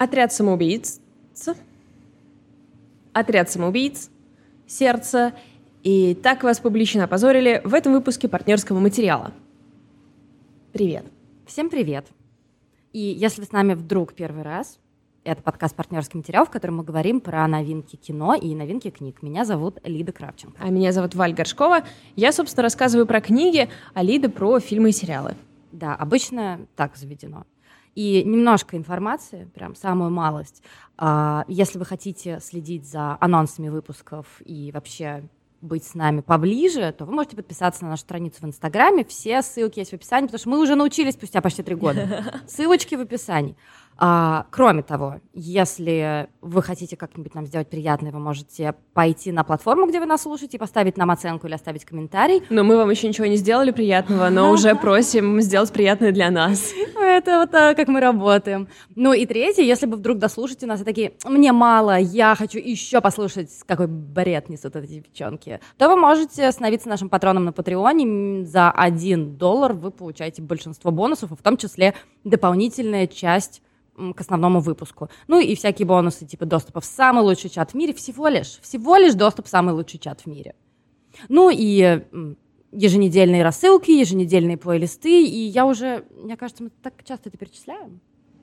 Отряд самоубийц. Отряд самоубийц. Сердце. И так вас публично опозорили в этом выпуске партнерского материала. Привет. Всем привет. И если вы с нами вдруг первый раз, это подкаст «Партнерский материал», в котором мы говорим про новинки кино и новинки книг. Меня зовут Лида Кравченко. А меня зовут Валь Горшкова. Я, собственно, рассказываю про книги, а Лида про фильмы и сериалы. Да, обычно так заведено. И немножко информации, прям самую малость. А, если вы хотите следить за анонсами выпусков и вообще быть с нами поближе, то вы можете подписаться на нашу страницу в Инстаграме. Все ссылки есть в описании, потому что мы уже научились спустя почти три года. Ссылочки в описании. А, кроме того, если вы хотите как-нибудь нам сделать приятное, вы можете пойти на платформу, где вы нас слушаете, поставить нам оценку или оставить комментарий. Но мы вам еще ничего не сделали приятного, но уже просим сделать приятное для нас. Это вот так, как мы работаем. Ну и третье, если вы вдруг дослушаете нас и такие, мне мало, я хочу еще послушать, какой бред несут эти девчонки, то вы можете становиться нашим патроном на Патреоне. За один доллар вы получаете большинство бонусов, в том числе дополнительная часть к основному выпуску. Ну и всякие бонусы, типа доступа в самый лучший чат в мире, всего лишь, всего лишь доступ в самый лучший чат в мире. Ну и еженедельные рассылки, еженедельные плейлисты, и я уже, мне кажется, мы так часто это перечисляем.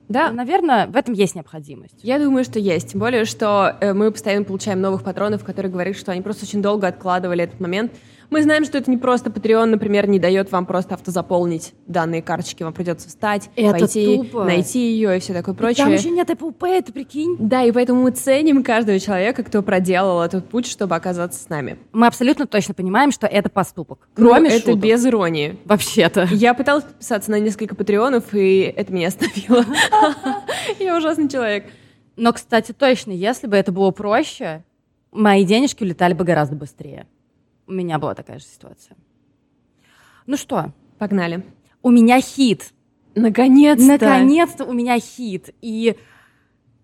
Да. Наверное, в этом есть необходимость. Я думаю, что есть. Тем более, что э, мы постоянно получаем новых патронов, которые говорят, что они просто очень долго откладывали этот момент, мы знаем, что это не просто Patreon, например, не дает вам просто автозаполнить данные карточки, вам придется встать, это пойти, тупо. найти ее и все такое прочее. Там еще нет Apple Pay, ты прикинь. Да, и поэтому мы ценим каждого человека, кто проделал этот путь, чтобы оказаться с нами. Мы абсолютно точно понимаем, что это поступок. Ну, Кроме ну, это без иронии. Вообще-то. Я пыталась подписаться на несколько патреонов, и это меня остановило. Я ужасный человек. Но, кстати, точно, если бы это было проще, мои денежки улетали бы гораздо быстрее. У меня была такая же ситуация. Ну что? Погнали. У меня хит. Наконец-то. Наконец-то у меня хит. И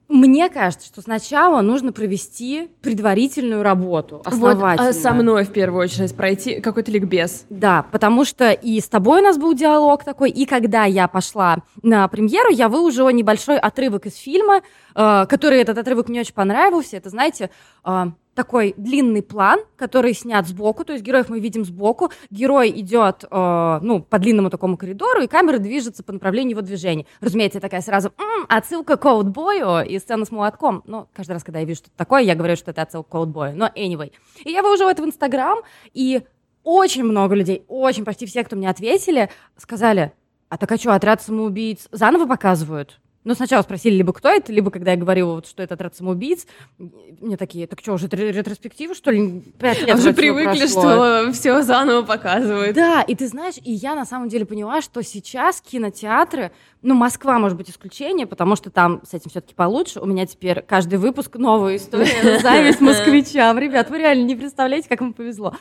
мне кажется, что сначала нужно провести предварительную работу, основательно. Вот, а со мной в первую очередь пройти какой-то ликбез. Да, потому что и с тобой у нас был диалог такой, и когда я пошла на премьеру, я выложила небольшой отрывок из фильма, э, который этот отрывок мне очень понравился. Это, знаете, э, такой длинный план, который снят сбоку, то есть героев мы видим сбоку, герой идет, э, ну, по длинному такому коридору, и камера движется по направлению его движения. Разумеется, такая сразу, м-м, отсылка к Коутбою и сцена с молотком. Но каждый раз, когда я вижу что-то такое, я говорю, что это отсылка к Коутбою. Но anyway. И я выложила это в Инстаграм, и очень много людей, очень почти все, кто мне ответили, сказали, а так а что, отряд самоубийц заново показывают? Ну, сначала спросили, либо кто это, либо когда я говорила, вот, что это отряд самоубийц, мне такие, так что, уже ретроспектива, что ли? Пять лет а уже привыкли, прошло. что все заново показывают. Да, и ты знаешь, и я на самом деле поняла, что сейчас кинотеатры, ну, Москва может быть исключение, потому что там с этим все-таки получше. У меня теперь каждый выпуск новая история, зависть москвичам. Ребят, вы реально не представляете, как вам повезло.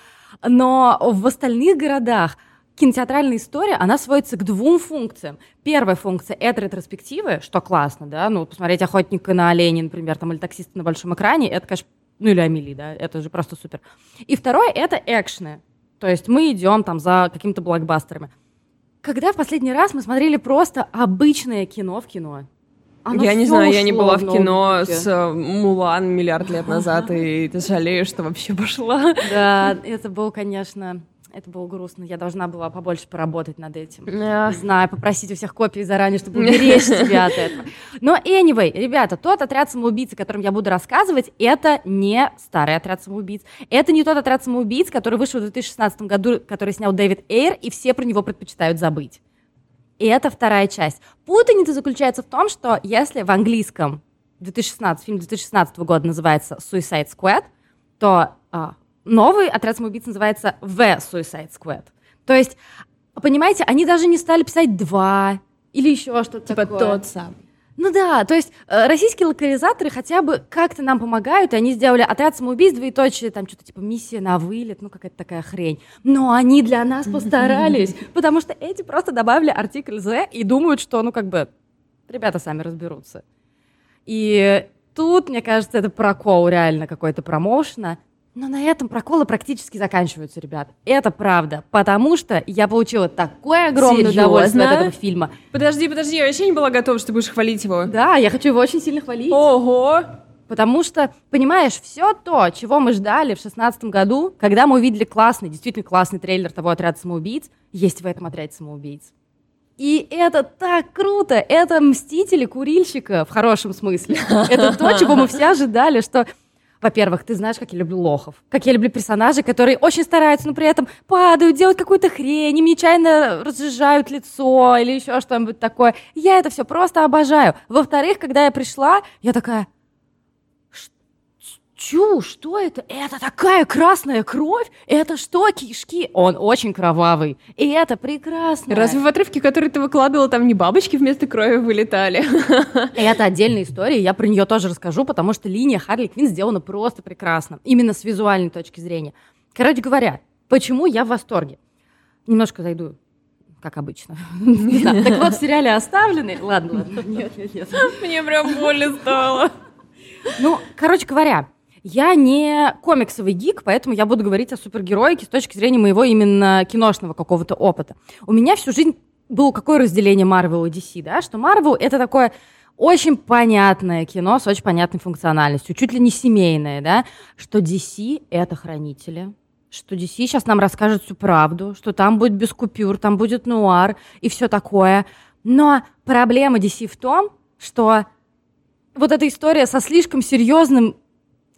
Но в остальных городах кинотеатральная история, она сводится к двум функциям. Первая функция — это ретроспективы, что классно, да, ну, посмотреть «Охотника на оленей», например, там, или «Таксиста на большом экране», это, конечно, ну, или «Амели», да, это же просто супер. И второе — это экшны, то есть мы идем там за какими-то блокбастерами. Когда в последний раз мы смотрели просто обычное кино в кино? Оно я не знаю, я не была в кино с э, Мулан миллиард лет назад, и ты жалеешь, что вообще пошла. Да, это был, конечно, это было грустно. Я должна была побольше поработать над этим. Yeah. Не знаю, попросить у всех копии заранее, чтобы уберечь себя от этого. Но anyway, ребята, тот отряд самоубийц, о котором я буду рассказывать, это не старый отряд самоубийц. Это не тот отряд самоубийц, который вышел в 2016 году, который снял Дэвид Эйр, и все про него предпочитают забыть. И это вторая часть. Путаница заключается в том, что если в английском 2016, фильм 2016 года называется Suicide Squad, то а, новый отряд самоубийц называется The Suicide Squad. То есть, понимаете, они даже не стали писать два или еще что-то типа такое. тот самый. Ну да, то есть э, российские локализаторы хотя бы как-то нам помогают, и они сделали отряд самоубийств, двоеточие, там что-то типа миссия на вылет, ну какая-то такая хрень. Но они для нас постарались, потому что эти просто добавили артикль «the» и думают, что, ну как бы, ребята сами разберутся. И тут, мне кажется, это прокол реально какой-то промоушена, Но на этом проколы практически заканчиваются, ребят. Это правда. Потому что я получила такое огромное Серьезно? удовольствие от этого фильма. Подожди, подожди, я вообще не была готова, что ты будешь хвалить его. Да, я хочу его очень сильно хвалить. Ого! Потому что, понимаешь, все то, чего мы ждали в шестнадцатом году, когда мы увидели классный, действительно классный трейлер того отряда самоубийц, есть в этом отряде самоубийц. И это так круто! Это мстители курильщика в хорошем смысле. Это то, чего мы все ожидали, что во-первых, ты знаешь, как я люблю лохов. Как я люблю персонажей, которые очень стараются, но при этом падают, делают какую-то хрень, им нечаянно разжижают лицо или еще что-нибудь такое. Я это все просто обожаю. Во-вторых, когда я пришла, я такая, Чу, что это? Это такая красная кровь? Это что, кишки? Он очень кровавый. И это прекрасно. Разве в отрывке, который ты выкладывала, там не бабочки вместо крови вылетали? Это отдельная история, я про нее тоже расскажу, потому что линия Харли Квинн сделана просто прекрасно. Именно с визуальной точки зрения. Короче говоря, почему я в восторге? Немножко зайду как обычно. Так вот, в сериале «Оставленный». Ладно, ладно. Нет, нет, нет. Мне прям больно стало. Ну, короче говоря, я не комиксовый гик, поэтому я буду говорить о супергероике с точки зрения моего именно киношного какого-то опыта. У меня всю жизнь было какое разделение Marvel и DC, да, что Marvel — это такое очень понятное кино с очень понятной функциональностью, чуть ли не семейное, да, что DC — это хранители, что DC сейчас нам расскажет всю правду, что там будет без купюр, там будет нуар и все такое. Но проблема DC в том, что вот эта история со слишком серьезным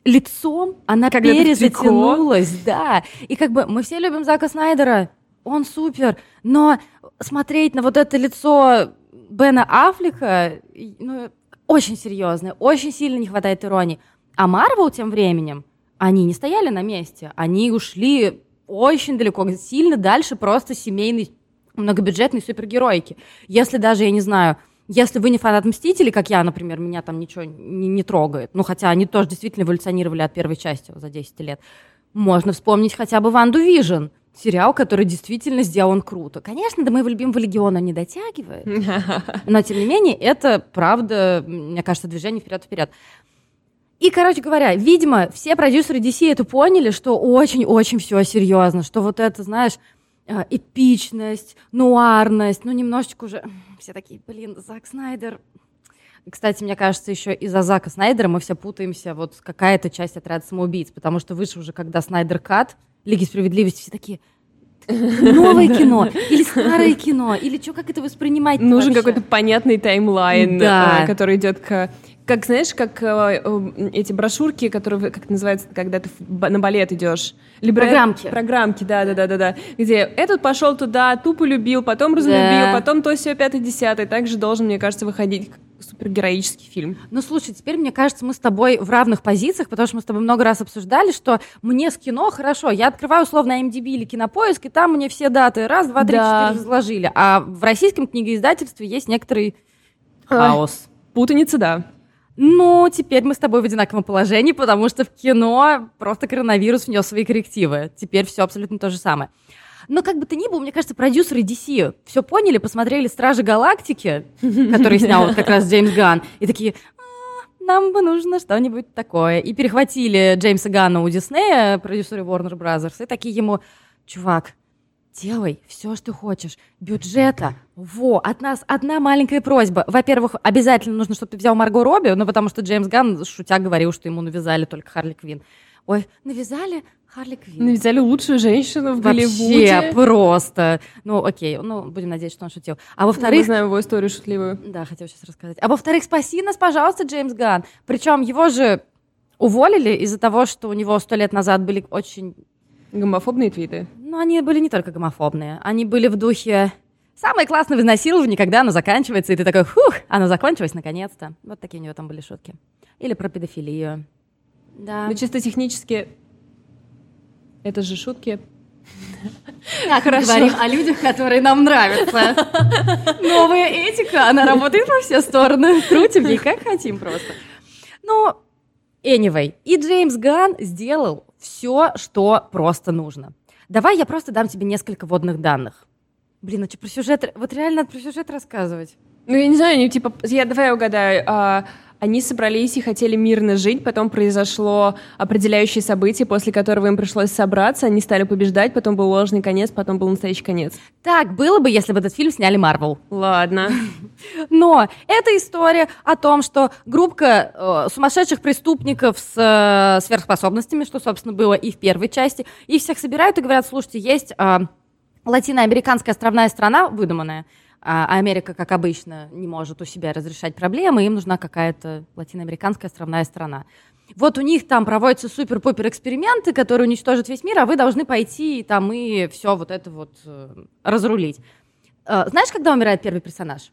лицом она Когда перезатянулась, да. И как бы мы все любим Зака Снайдера, он супер, но смотреть на вот это лицо Бена Аффлека, ну, очень серьезное, очень сильно не хватает иронии. А Марвел тем временем, они не стояли на месте, они ушли очень далеко, сильно дальше просто семейной многобюджетной супергеройки. Если даже, я не знаю, если вы не фанат Мстителей, как я, например, меня там ничего не, не трогает, ну хотя они тоже действительно эволюционировали от первой части за 10 лет, можно вспомнить хотя бы WandaVision, сериал, который действительно сделан круто. Конечно, до моего любимого Легиона не дотягивает, но тем не менее это правда, мне кажется, движение вперед-вперед. И, короче говоря, видимо, все продюсеры DC это поняли, что очень-очень все серьезно, что вот это, знаешь, эпичность, нуарность, ну, немножечко уже все такие, блин, Зак Снайдер. Кстати, мне кажется, еще из-за Зака Снайдера мы все путаемся, вот какая-то часть отряда самоубийц, потому что вышел уже, когда Snyder Cut, Лиги Справедливости, все такие, новое кино, или старое кино, или что, как это воспринимать Нужен какой-то понятный таймлайн, Да. э, который идет к... Как, знаешь, как э, э, эти брошюрки, которые, как называется, когда ты на балет идешь? Либо Программки. Программки, да-да-да-да-да. Где этот пошел туда, тупо любил, потом разлюбил, Да. потом то все пятый, десятый. Также должен, мне кажется, выходить супергероический фильм. Ну, слушай, теперь, мне кажется, мы с тобой в равных позициях, потому что мы с тобой много раз обсуждали, что мне с кино хорошо. Я открываю условно MDB или Кинопоиск, и там мне все даты раз, два, три, Да. четыре разложили. А в российском книгоиздательстве есть некоторый Ой. хаос. Путаница, да. Ну, теперь мы с тобой в одинаковом положении, потому что в кино просто коронавирус внес свои коррективы. Теперь все абсолютно то же самое. Но как бы то ни было, мне кажется, продюсеры DC все поняли, посмотрели «Стражи Галактики», который снял как раз Джеймс Ганн, и такие, «А, нам бы нужно что-нибудь такое. И перехватили Джеймса Ганна у Диснея, продюсеры Warner Brothers, и такие ему, чувак, делай все, что хочешь. Бюджета, во, от нас одна маленькая просьба. Во-первых, обязательно нужно, чтобы ты взял Марго Робби, ну, потому что Джеймс Ганн, шутя, говорил, что ему навязали только Харли Квин. Ой, навязали Харли Квин. Взяли лучшую женщину в Вообще Голливуде. просто. Ну, окей, ну, будем надеяться, что он шутил. А Мы во-вторых, знаем его историю шутливую. да, хотел сейчас рассказать. А во-вторых, спаси нас, пожалуйста, Джеймс Ганн. Причем его же уволили из-за того, что у него сто лет назад были очень Гомофобные твиты. Ну, они были не только гомофобные. Они были в духе «Самое классное в изнасиловании, когда оно заканчивается», и ты такой «Фух, оно закончилось наконец-то». Вот такие у него там были шутки. Или про педофилию. Да. Но чисто технически это же шутки. Так, Хорошо. говорим о людях, которые нам нравятся. Новая этика, она работает во все стороны. Крутим ей как хотим просто. Ну, anyway. И Джеймс Ганн сделал все, что просто нужно. Давай я просто дам тебе несколько водных данных. Блин, ну что, про сюжет... Вот реально про сюжет рассказывать. Ну, я не знаю, они типа... Я, давай я угадаю. а, Они собрались и хотели мирно жить, потом произошло определяющее событие, после которого им пришлось собраться, они стали побеждать, потом был ложный конец, потом был настоящий конец. Так было бы, если бы этот фильм сняли Марвел. Ладно. Но это история о том, что группа э, сумасшедших преступников с э, сверхспособностями, что, собственно, было и в первой части, их всех собирают и говорят, слушайте, есть э, латиноамериканская островная страна, выдуманная, а Америка, как обычно, не может у себя разрешать проблемы, им нужна какая-то латиноамериканская островная страна. Вот у них там проводятся супер-пупер эксперименты, которые уничтожат весь мир, а вы должны пойти там и все вот это вот э, разрулить. Э, знаешь, когда умирает первый персонаж?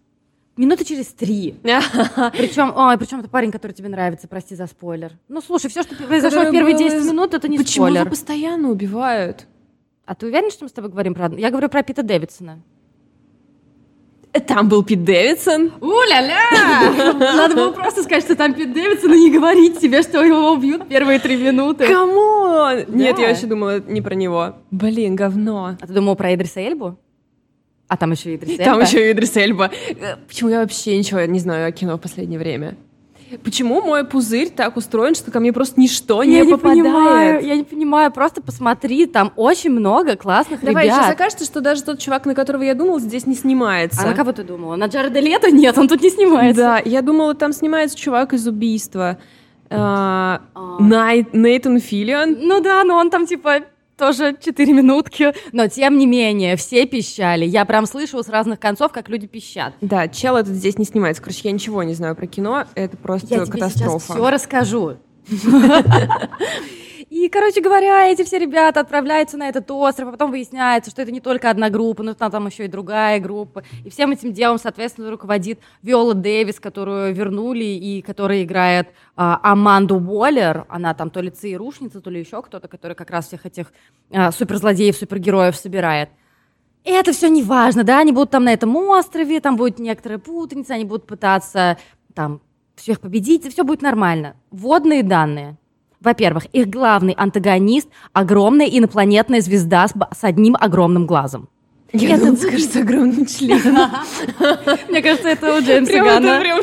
Минуты через три. Причем, ой, причем это парень, который тебе нравится, прости за спойлер. Ну, слушай, все, что произошло в первые 10 минут, это не Почему спойлер. его постоянно убивают? А ты уверен, что мы с тобой говорим про... Я говорю про Пита Дэвидсона. Там был Пит Дэвидсон. У-ля-ля! Надо было просто сказать, что там Пит Дэвидсон, и не говорить себе, что его убьют первые три минуты. Come on! Нет, я вообще думала не про него. Блин, говно. А ты думал про Идриса Эльбу? А там еще и Идрис Там Эльба. еще и Идрис Эльба. Почему я вообще ничего не знаю о кино в последнее время? Почему мой пузырь так устроен, что ко мне просто ничто не я не попадает? понимаю, я не понимаю, просто посмотри, там очень много классных Давай, ребят. сейчас окажется, что даже тот чувак, на которого я думала, здесь не снимается. А на кого ты думала? На Джареда Лето? Нет, он тут не снимается. Да, я думала, там снимается чувак из убийства. А, А. Най- Нейтан Филлиан. Ну да, но он там типа тоже 4 минутки. Но тем не менее, все пищали. Я прям слышала с разных концов, как люди пищат. Да, чел этот здесь не снимается. Короче, я ничего не знаю про кино. Это просто Я тебе сейчас катастрофа. все расскажу. И, короче говоря, эти все ребята отправляются на этот остров, а потом выясняется, что это не только одна группа, но там, там еще и другая группа. И всем этим делом, соответственно, руководит Виола Дэвис, которую вернули и которая играет а, Аманду Уоллер. Она там то ли ЦРУшница, то ли еще кто-то, который как раз всех этих а, суперзлодеев, супергероев собирает. И это все не важно, да, они будут там на этом острове, там будет некоторая путаница, они будут пытаться там всех победить, и все будет нормально. Водные данные. Во-первых, их главный антагонист — огромная инопланетная звезда с, одним огромным глазом. Я Это думала, скажешь, огромный член. Мне кажется, это у Джеймса Ганна прям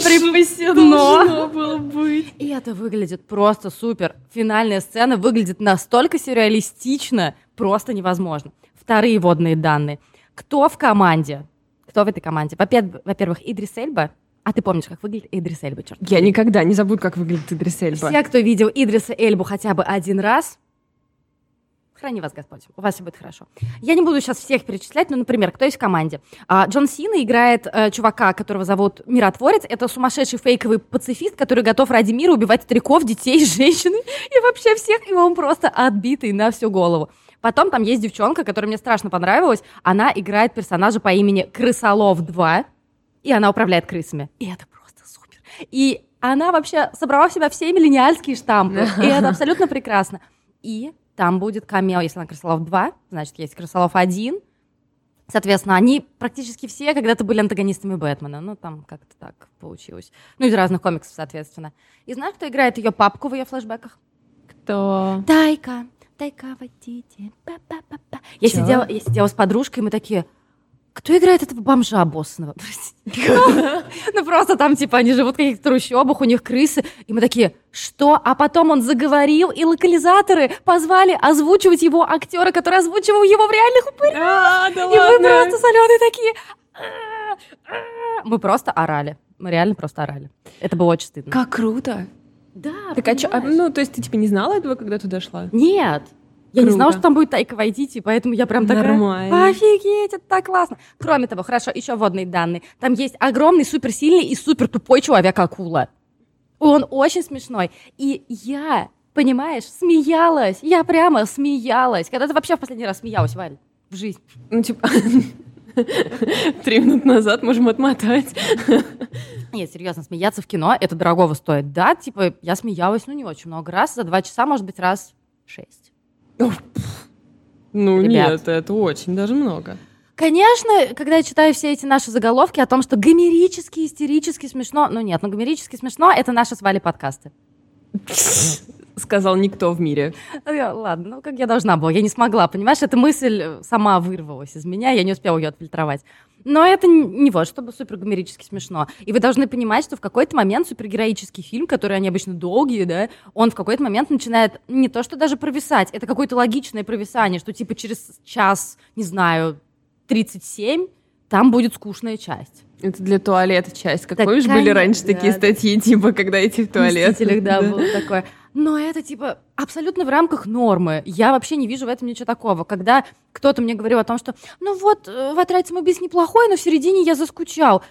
должно было быть. И это выглядит просто супер. Финальная сцена выглядит настолько сюрреалистично, просто невозможно. Вторые водные данные. Кто в команде? Кто в этой команде? Во-пер- Во-первых, Идрис Эльба. А ты помнишь, как выглядит Идрис Эльба, черт? Я никогда не забуду, как выглядит Идрис Эльба. Все, кто видел Идриса Эльбу хотя бы один раз, храни вас Господь, у вас все будет хорошо. Я не буду сейчас всех перечислять, но, например, кто есть в команде? А, Джон Сина играет э, чувака, которого зовут Миротворец. Это сумасшедший фейковый пацифист, который готов ради мира убивать стариков, детей, женщин и вообще всех, и он просто отбитый на всю голову. Потом там есть девчонка, которая мне страшно понравилась. Она играет персонажа по имени Крысолов 2, и она управляет крысами. И это просто супер. И она вообще собрала в себя все миллениальские штампы. И это абсолютно прекрасно. И там будет камео, если она Крысолов 2, значит, есть Крысолов 1. Соответственно, они практически все когда-то были антагонистами Бэтмена. Ну, там как-то так получилось. Ну, из разных комиксов, соответственно. И знаешь, кто играет ее папку в ее флешбеках? Кто? Тайка, Тайка. Па-па-па-па. Я сидела, я сидела с подружкой, и мы такие, кто играет этого бомжа боссного? Ну, просто там, типа, они живут в каких-то трущобах, у них крысы. И мы такие, что? А потом он заговорил, и локализаторы позвали озвучивать его актера, который озвучивал его в реальных упырях. А, да И мы просто с Аленой такие... «А, а». Мы просто орали. Мы реально просто орали. Это было очень стыдно. Как круто. Да, Так а чё, а, ну, то есть ты типа не знала этого, когда туда шла? Нет. Я не Круто. знала, что там будет Тайка Вайтити, поэтому я прям такая... Нормально. Офигеть, это так классно. Кроме того, хорошо, еще водные данные. Там есть огромный, суперсильный и супер тупой человек-акула. Он очень смешной. И я, понимаешь, смеялась. Я прямо смеялась. Когда ты вообще в последний раз смеялась, Валь? В жизни. Ну, типа, три минуты назад можем отмотать. Нет, серьезно, смеяться в кино, это дорогого стоит. Да, типа, я смеялась, ну, не очень много раз. За два часа, может быть, раз шесть. Ну, Ребят. нет, это очень даже много. Конечно, когда я читаю все эти наши заголовки о том, что гомерически, истерически смешно, ну нет, ну гомерически смешно, это наши с подкасты. сказал никто в мире. Я, ладно, ну как я должна была, я не смогла, понимаешь, эта мысль сама вырвалась из меня, я не успела ее отфильтровать. Но это не вот, чтобы супергомерически смешно. И вы должны понимать, что в какой-то момент супергероический фильм, который они обычно долгие, да, он в какой-то момент начинает не то, что даже провисать, это какое-то логичное провисание, что типа через час, не знаю, 37 там будет скучная часть. Это для туалета часть. Как помнишь, были раньше да. такие статьи, типа, когда идти в туалет? В да, было такое. Но это, типа, абсолютно в рамках нормы. Я вообще не вижу в этом ничего такого. Когда кто-то мне говорил о том, что, ну вот, э, в «Отряде самоубийц» неплохой, но в середине я заскучал.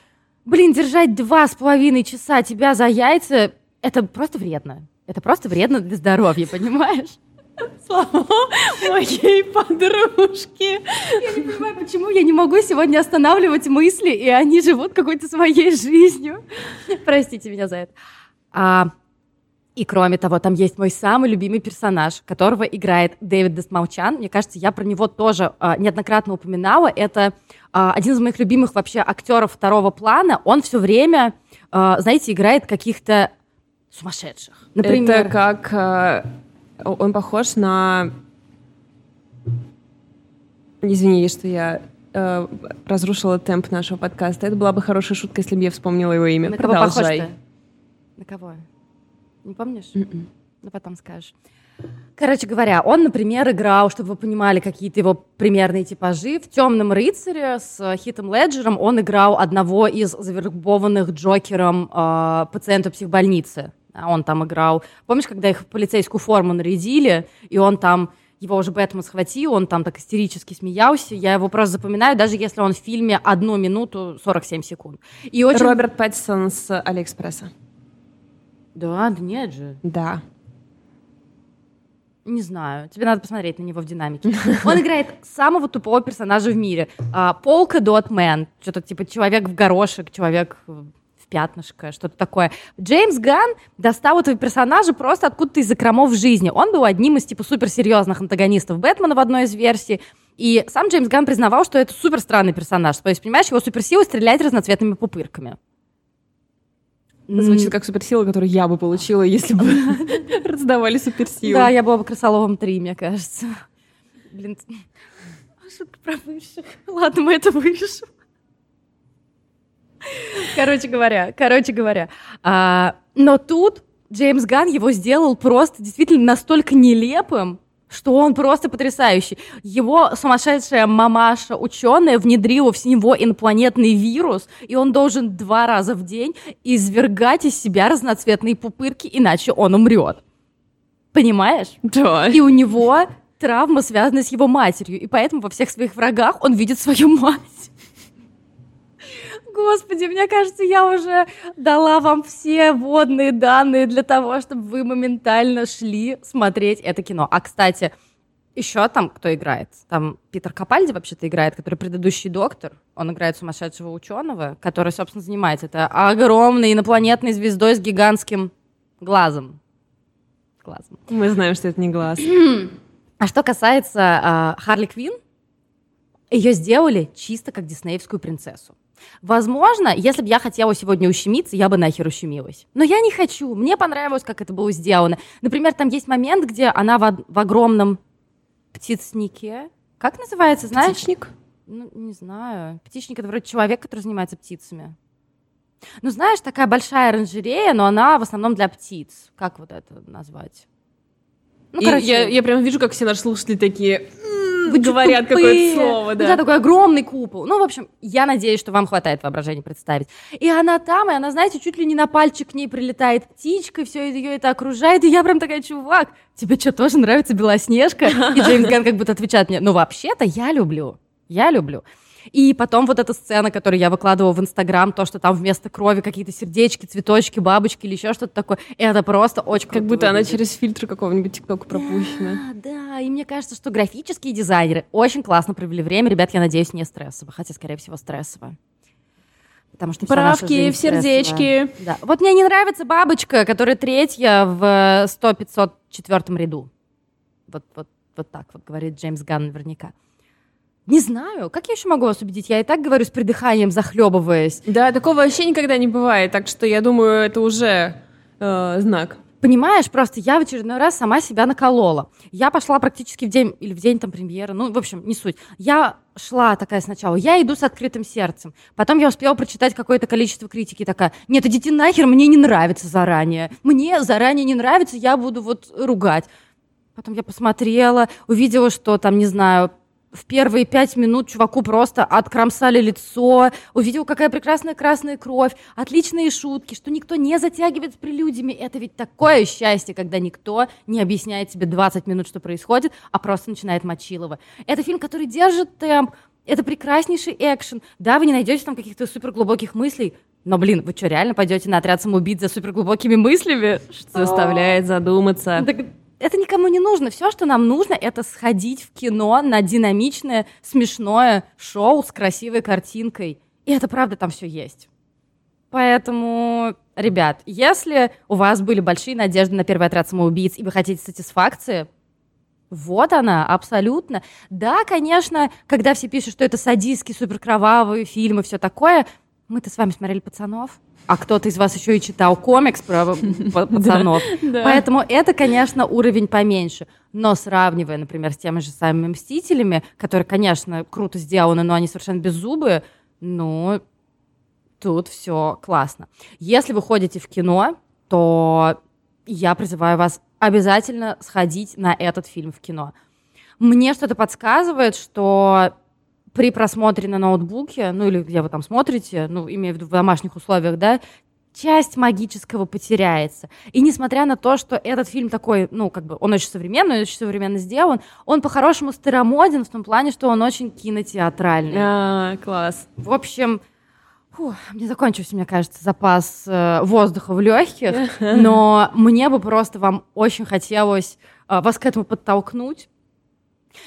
Блин, держать два с половиной часа тебя за яйца, это просто вредно. Это просто вредно для здоровья, понимаешь? Слава моей подружки. Я не понимаю, почему я не могу сегодня останавливать мысли, и они живут какой-то своей жизнью. Простите меня за это. А, и кроме того, там есть мой самый любимый персонаж, которого играет Дэвид Десмолчан. Мне кажется, я про него тоже а, неоднократно упоминала. Это а, один из моих любимых вообще актеров второго плана. Он все время, а, знаете, играет каких-то сумасшедших. Например, это как а, он похож на... Извини, что я э, разрушила темп нашего подкаста. Это была бы хорошая шутка, если бы я вспомнила его имя. На Продолжай. кого похож На кого? Не помнишь? Mm-mm. М-м. Ну, потом скажешь. Короче говоря, он, например, играл, чтобы вы понимали какие-то его примерные типажи, в «Темном рыцаре» с Хитом Леджером он играл одного из завербованных Джокером э, пациента психбольницы. А он там играл. Помнишь, когда их в полицейскую форму нарядили, и он там его уже Бэтмен схватил, он там так истерически смеялся. Я его просто запоминаю, даже если он в фильме одну минуту 47 секунд. И очень... Роберт Паттисон с Алиэкспресса. Да, да нет же. Да. Не знаю. Тебе надо посмотреть на него в динамике. Он играет самого тупого персонажа в мире. Polka-Dot Man. Что-то типа человек в горошек, человек пятнышко, что-то такое. Джеймс Ган достал этого персонажа просто откуда-то из закромов жизни. Он был одним из типа суперсерьезных антагонистов Бэтмена в одной из версий. И сам Джеймс Ган признавал, что это супер странный персонаж. То есть, понимаешь, его суперсила стрелять разноцветными пупырками. Звучит как суперсила, которую я бы получила, если бы раздавали суперсилу. Да, я была бы крысоловым 3, мне кажется. Блин, шутка про высших. Ладно, мы это вырежем. Короче говоря, короче говоря. А, но тут Джеймс Ган его сделал просто действительно настолько нелепым, что он просто потрясающий. Его сумасшедшая мамаша ученая внедрила в него инопланетный вирус, и он должен два раза в день извергать из себя разноцветные пупырки, иначе он умрет. Понимаешь? Да. И у него травма, связанная с его матерью, и поэтому во всех своих врагах он видит свою мать. Господи, мне кажется, я уже дала вам все водные данные для того, чтобы вы моментально шли смотреть это кино. А, кстати, еще там кто играет? Там Питер Капальди вообще-то играет, который предыдущий доктор. Он играет сумасшедшего ученого, который, собственно, занимается это огромной инопланетной звездой с гигантским глазом. Глазом. Мы знаем, что это не глаз. а что касается э, Харли Квин, ее сделали чисто как диснеевскую принцессу. Возможно, если бы я хотела сегодня ущемиться, я бы нахер ущемилась. Но я не хочу. Мне понравилось, как это было сделано. Например, там есть момент, где она в, в огромном птицнике. Как называется, знаешь? Птичник? Ну, не знаю. Птичник — это вроде человек, который занимается птицами. Ну, знаешь, такая большая оранжерея, но она в основном для птиц. Как вот это назвать? Ну, короче... я, я прям вижу, как все наши слушатели такие вы говорят какое-то слово, да. Да, такой огромный купол. Ну, в общем, я надеюсь, что вам хватает воображения представить. И она там, и она, знаете, чуть ли не на пальчик к ней прилетает птичка, все ее это окружает, и я прям такая, чувак, тебе что, тоже нравится Белоснежка? И Джеймс Ган как будто отвечает мне, ну, вообще-то я люблю. Я люблю. И потом вот эта сцена, которую я выкладывала в Инстаграм, то, что там вместо крови какие-то сердечки, цветочки, бабочки или еще что-то такое, это просто очень Как будто выглядит. она через фильтр какого-нибудь ТикТока пропущена. Да, да, и мне кажется, что графические дизайнеры очень классно провели время. Ребят, я надеюсь, не стрессово, хотя, скорее всего, стрессово. Потому что Правки в сердечки. Да. Вот мне не нравится бабочка, которая третья в 100-504 ряду. Вот, вот, вот так вот говорит Джеймс Ганн наверняка. Не знаю, как я еще могу вас убедить? Я и так говорю с придыханием, захлебываясь. Да, такого вообще никогда не бывает, так что я думаю, это уже э, знак. Понимаешь, просто я в очередной раз сама себя наколола. Я пошла практически в день, или в день там премьеры, ну, в общем, не суть. Я шла такая сначала, я иду с открытым сердцем. Потом я успела прочитать какое-то количество критики, такая, нет, идите нахер, мне не нравится заранее. Мне заранее не нравится, я буду вот ругать. Потом я посмотрела, увидела, что там, не знаю, в первые пять минут чуваку просто откромсали лицо, увидел, какая прекрасная красная кровь, отличные шутки, что никто не затягивает с прелюдиями. Это ведь такое счастье, когда никто не объясняет тебе 20 минут, что происходит, а просто начинает Мочилова. Это фильм, который держит темп, это прекраснейший экшен. Да, вы не найдете там каких-то суперглубоких мыслей, но, блин, вы что, реально пойдете на отряд самоубийц за суперглубокими мыслями? Что заставляет задуматься. Так это никому не нужно. Все, что нам нужно, это сходить в кино на динамичное, смешное шоу с красивой картинкой. И это правда там все есть. Поэтому, ребят, если у вас были большие надежды на первый отряд самоубийц, и вы хотите сатисфакции, вот она, абсолютно. Да, конечно, когда все пишут, что это садистский, суперкровавый фильм и все такое, мы-то с вами смотрели «Пацанов», а кто-то из вас еще и читал комикс про пацанов. Поэтому это, конечно, уровень поменьше. Но сравнивая, например, с теми же самыми «Мстителями», которые, конечно, круто сделаны, но они совершенно беззубые, ну, тут все классно. Если вы ходите в кино, то я призываю вас обязательно сходить на этот фильм в кино. Мне что-то подсказывает, что при просмотре на ноутбуке, ну или где вы там смотрите, ну, имею в виду в домашних условиях, да, часть магического потеряется. И несмотря на то, что этот фильм такой, ну, как бы, он очень современный, очень современно сделан, он по-хорошему старомоден в том плане, что он очень кинотеатральный. А, класс. В общем, фу, мне закончился, мне кажется, запас э, воздуха в легких, но мне бы просто вам очень хотелось э, вас к этому подтолкнуть,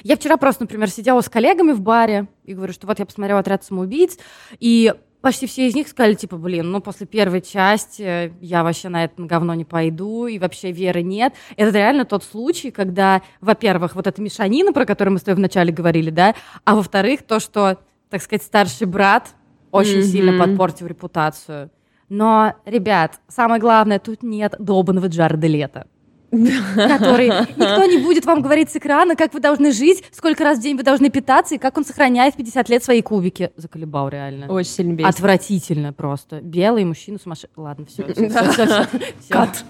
я вчера просто, например, сидела с коллегами в баре и говорю, что вот я посмотрела «Отряд самоубийц», и почти все из них сказали, типа, блин, ну, после первой части я вообще на это говно не пойду, и вообще веры нет. Это реально тот случай, когда, во-первых, вот эта мешанина, про которую мы с тобой вначале говорили, да, а во-вторых, то, что, так сказать, старший брат очень mm-hmm. сильно подпортил репутацию. Но, ребят, самое главное, тут нет долбанного Джареда Лета который никто не будет вам говорить с экрана, как вы должны жить, сколько раз в день вы должны питаться и как он сохраняет в 50 лет свои кубики. Заколебал реально. Очень сильно бесит. Отвратительно просто. Белый мужчина сумасшедший. Ладно, все, все, все, Кат.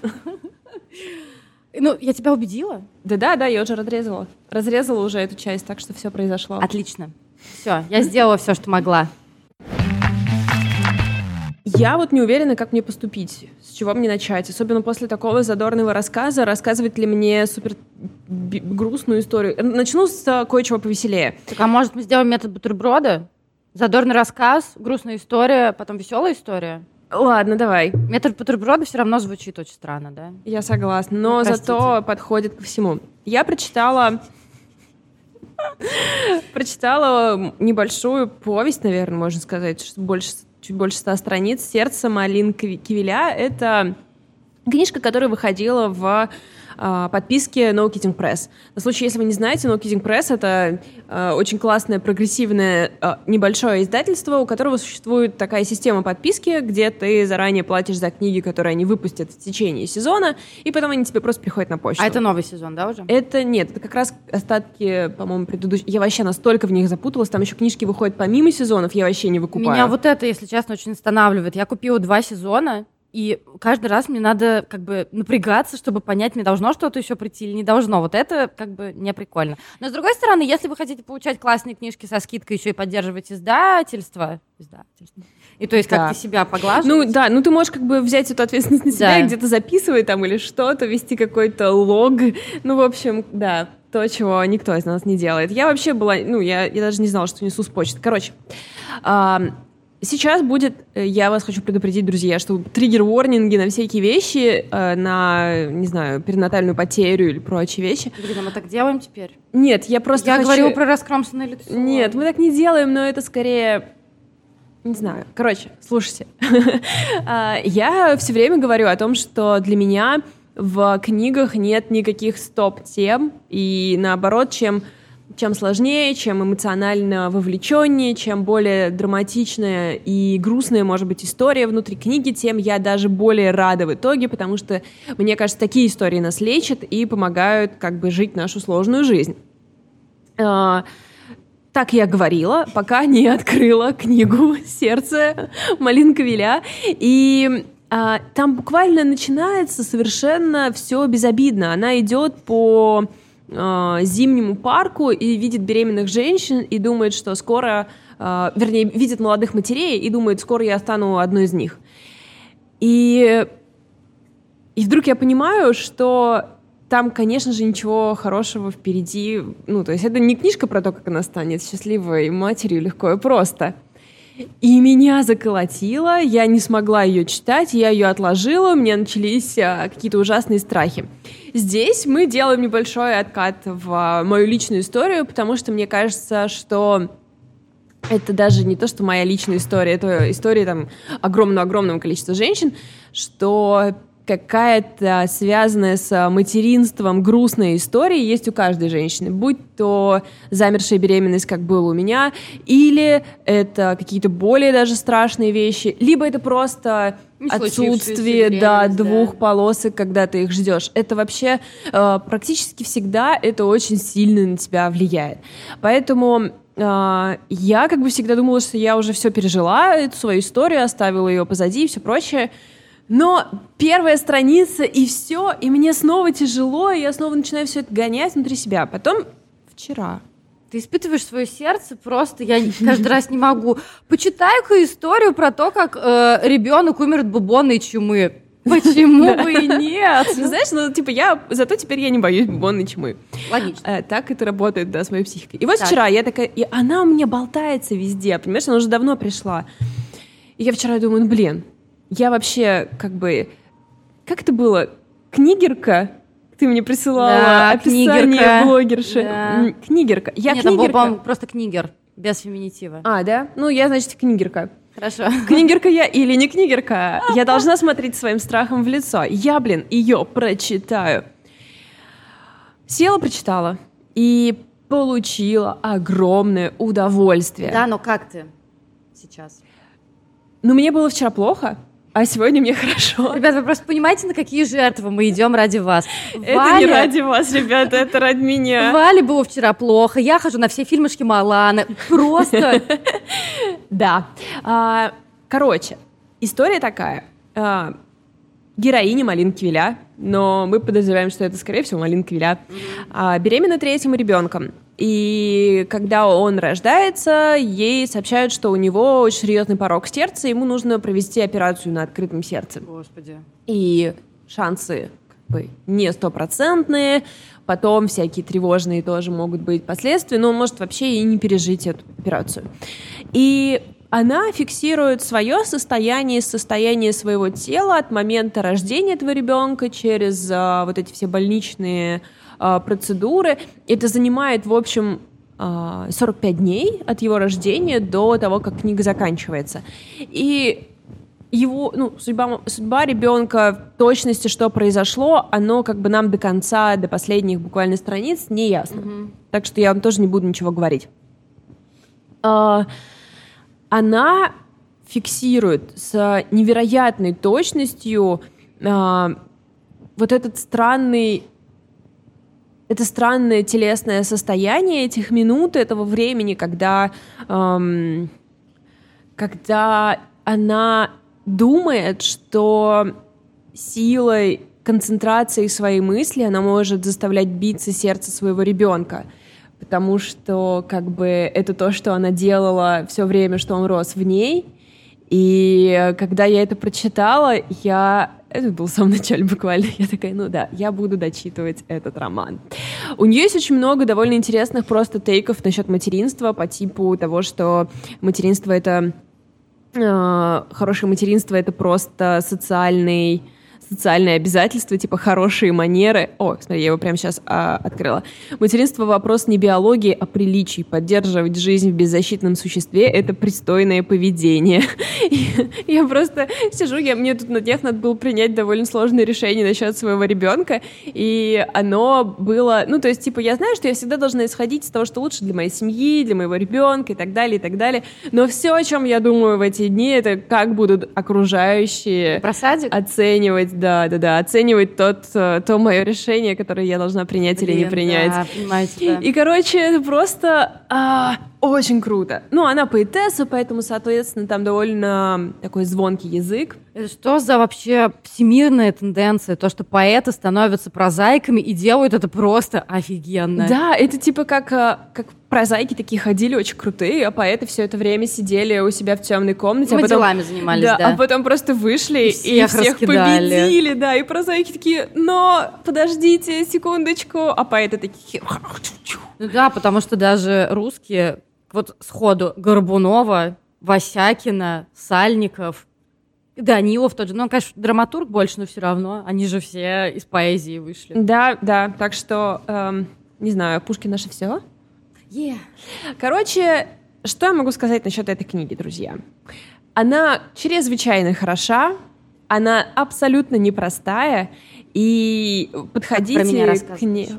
Ну, я тебя убедила? Да-да, да, я уже разрезала. Разрезала уже эту часть, так что все произошло. Отлично. Все, я сделала все, что могла. Я вот не уверена, как мне поступить, чего мне начать. Особенно после такого задорного рассказа. Рассказывать ли мне супер грустную историю? Начну с э, кое-чего повеселее. Так, а может мы сделаем метод бутерброда? Задорный рассказ, грустная история, потом веселая история? Ладно, давай. Метод бутерброда все равно звучит очень странно, да? Я согласна, но ну, зато подходит ко всему. Я прочитала прочитала небольшую повесть, наверное, можно сказать, больше чуть больше ста страниц. «Сердце Малин Кивиля» — это книжка, которая выходила в э, подписке No Kidding Press. На случай, если вы не знаете, No Kidding Press — это э, очень классное, прогрессивное, э, небольшое издательство, у которого существует такая система подписки, где ты заранее платишь за книги, которые они выпустят в течение сезона, и потом они тебе просто приходят на почту. А это новый сезон, да, уже? Это нет, это как раз остатки, по-моему, предыдущих. Я вообще настолько в них запуталась, там еще книжки выходят помимо сезонов, я вообще не выкупаю. Меня вот это, если честно, очень останавливает. Я купила два сезона, и каждый раз мне надо как бы напрягаться, чтобы понять, мне должно что-то еще прийти или не должно. Вот это как бы не прикольно. Но с другой стороны, если вы хотите получать классные книжки со скидкой, еще и поддерживать издательство, издательство. И то есть да. как-то себя поглаживать. Ну да, ну ты можешь как бы взять эту ответственность на себя да. где-то записывать там или что-то, вести какой-то лог. Ну, в общем, да, то, чего никто из нас не делает. Я вообще была, ну, я, я даже не знала, что несу с почты. Короче, Сейчас будет, э, я вас хочу предупредить, друзья, что триггер-ворнинги на всякие вещи, э, на, не знаю, перинатальную потерю или прочие вещи. Блин, а мы так делаем теперь? Нет, я просто Я хочу... говорила про раскромсанное лицо. Нет, мы так не делаем, но это скорее... Не знаю. Короче, слушайте. А, я все время говорю о том, что для меня в книгах нет никаких стоп-тем, и наоборот, чем чем сложнее, чем эмоционально вовлеченнее, чем более драматичная и грустная может быть история внутри книги, тем я даже более рада в итоге, потому что, мне кажется, такие истории нас лечат и помогают как бы жить нашу сложную жизнь. А, так я говорила, пока не открыла книгу «Сердце» Малинка Виля. И а, там буквально начинается совершенно все безобидно. Она идет по а, зимнему парку и видит беременных женщин и думает, что скоро, а, вернее, видит молодых матерей и думает, скоро я стану одной из них. И, и вдруг я понимаю, что там, конечно же, ничего хорошего впереди. Ну, то есть это не книжка про то, как она станет счастливой матерью легко и просто. И меня заколотило, я не смогла ее читать, я ее отложила, у меня начались а, какие-то ужасные страхи. Здесь мы делаем небольшой откат в а, мою личную историю, потому что мне кажется, что это даже не то, что моя личная история, это история там огромного-огромного количества женщин, что какая-то связанная с материнством грустная история есть у каждой женщины, будь то замершая беременность, как было у меня, или это какие-то более даже страшные вещи, либо это просто отсутствие да, двух да. полосок, когда ты их ждешь. Это вообще э, практически всегда это очень сильно на тебя влияет. Поэтому э, я как бы всегда думала, что я уже все пережила, эту свою историю, оставила ее позади и все прочее. Но первая страница и все, и мне снова тяжело, и я снова начинаю все это гонять внутри себя. Потом вчера ты испытываешь свое сердце просто, я каждый раз не могу. Почитай-ка историю про то, как э, ребенок умер от бубонной чумы. Почему бы и нет? Знаешь, ну, типа, я, зато теперь я не боюсь бубонной чумы. Логично. Э, так это работает, да, с моей психикой. И вот вчера я такая, и она у меня болтается везде, понимаешь, она уже давно пришла. И я вчера думаю, ну, блин, я вообще как бы... Как это было? Книгерка? Ты мне присылала да, описание книгерка. блогерши. Да. Книгерка. Я Нет, книгерка. Там был, просто книгер, без феминитива. А, да? Ну, я, значит, книгерка. Хорошо. Книгерка я или не книгерка? Я должна смотреть своим страхом в лицо. Я, блин, ее прочитаю. Села, прочитала. И получила огромное удовольствие. Да, но как ты сейчас? Ну, мне было вчера плохо, а сегодня мне хорошо. Ребята, вы просто понимаете, на какие жертвы мы идем ради вас. Это Валя... не ради вас, ребята, это ради меня. Вале было вчера плохо, я хожу на все фильмы Шкималана. Просто... Да. А, короче, история такая. А, героиня Малинки Виля, но мы подозреваем, что это, скорее всего, Малинка Виля, а, беременна третьим ребенком. И когда он рождается, ей сообщают, что у него очень серьезный порог сердца, ему нужно провести операцию на открытом сердце. Господи. И шансы как бы не стопроцентные, потом всякие тревожные тоже могут быть последствия, но он может вообще и не пережить эту операцию. И она фиксирует свое состояние, состояние своего тела от момента рождения этого ребенка через а, вот эти все больничные а, процедуры. Это занимает, в общем, 45 а, дней от его рождения до того, как книга заканчивается. И его, ну, судьба, судьба ребенка, в точности, что произошло, оно как бы нам до конца, до последних буквально страниц не ясно. Mm-hmm. Так что я вам тоже не буду ничего говорить. А, она фиксирует с невероятной точностью а, вот этот странный это странное телесное состояние этих минут, этого времени, когда, эм, когда она думает, что силой концентрации своей мысли она может заставлять биться сердце своего ребенка. Потому что как бы это то, что она делала все время, что он рос в ней. И когда я это прочитала, я это был в самом начале буквально. Я такая, ну да, я буду дочитывать этот роман. У нее есть очень много довольно интересных просто тейков насчет материнства по типу того, что материнство это... Э, хорошее материнство это просто социальный социальные обязательства, типа хорошие манеры. О, смотри, я его прямо сейчас а, открыла. Материнство — вопрос не биологии, а приличий. Поддерживать жизнь в беззащитном существе — это пристойное поведение. Я просто сижу, я, мне тут на днях надо было принять довольно сложное решение насчет своего ребенка, и оно было, ну, то есть, типа, я знаю, что я всегда должна исходить из того, что лучше для моей семьи, для моего ребенка и так далее, и так далее, но все, о чем я думаю в эти дни, это как будут окружающие Про садик? оценивать, да, да, да, оценивать тот, э, то мое решение, которое я должна принять Блин, или не принять. Да, понимаете, да. И, короче, это просто а, очень круто. Ну, она поэтесса, поэтому, соответственно, там довольно такой звонкий язык. Это что за вообще всемирная тенденция? То, что поэты становятся прозаиками и делают это просто офигенно. Да, это типа как, а, как прозаики такие ходили очень крутые, а поэты все это время сидели у себя в темной комнате. Мы а потом, делами занимались, да. А потом просто вышли И и всех всех, раскидали. победили, да. И прозаики такие, но подождите секундочку. А поэты такие... Ну да, потому что даже русские, вот сходу, Горбунова, Васякина, Сальников, Данилов тот же, ну, он, конечно, драматург больше, но все равно, они же все из поэзии вышли. Да, да, так что, эм, не знаю, Пушкин наше все. Yeah. Короче, что я могу сказать насчет этой книги, друзья? Она чрезвычайно хороша, она абсолютно непростая, и подходите к ней...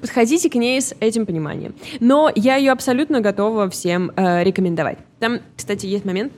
Подходите к ней с этим пониманием. Но я ее абсолютно готова всем э, рекомендовать. Там, кстати, есть момент,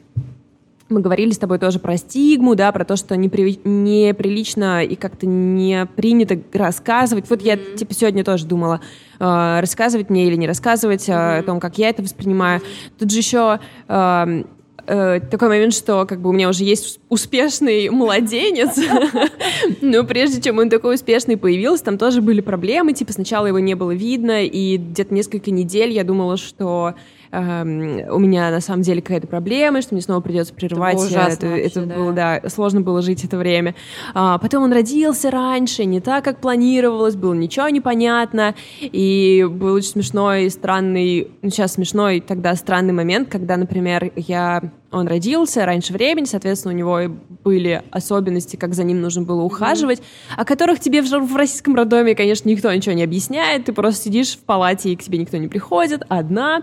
мы говорили с тобой тоже про стигму, да, про то, что непри- неприлично и как-то не принято рассказывать. Вот я, типа, сегодня тоже думала, э, рассказывать мне или не рассказывать э, о том, как я это воспринимаю. Тут же еще э, э, такой момент, что как бы у меня уже есть успешный младенец, но прежде чем он такой успешный появился, там тоже были проблемы, типа сначала его не было видно, и где-то несколько недель я думала, что эм, у меня на самом деле какая-то проблема, что мне снова придется прерывать. было ужасно это, вообще, это да. было, да, сложно было жить это время. А, потом он родился раньше, не так, как планировалось, было ничего непонятно, и был очень смешной, странный, ну, сейчас смешной, тогда странный момент, когда, например, я он родился раньше времени, соответственно, у него и были особенности, как за ним нужно было ухаживать, о которых тебе в, в российском роддоме, конечно, никто ничего не объясняет, ты просто сидишь в палате, и к тебе никто не приходит, одна.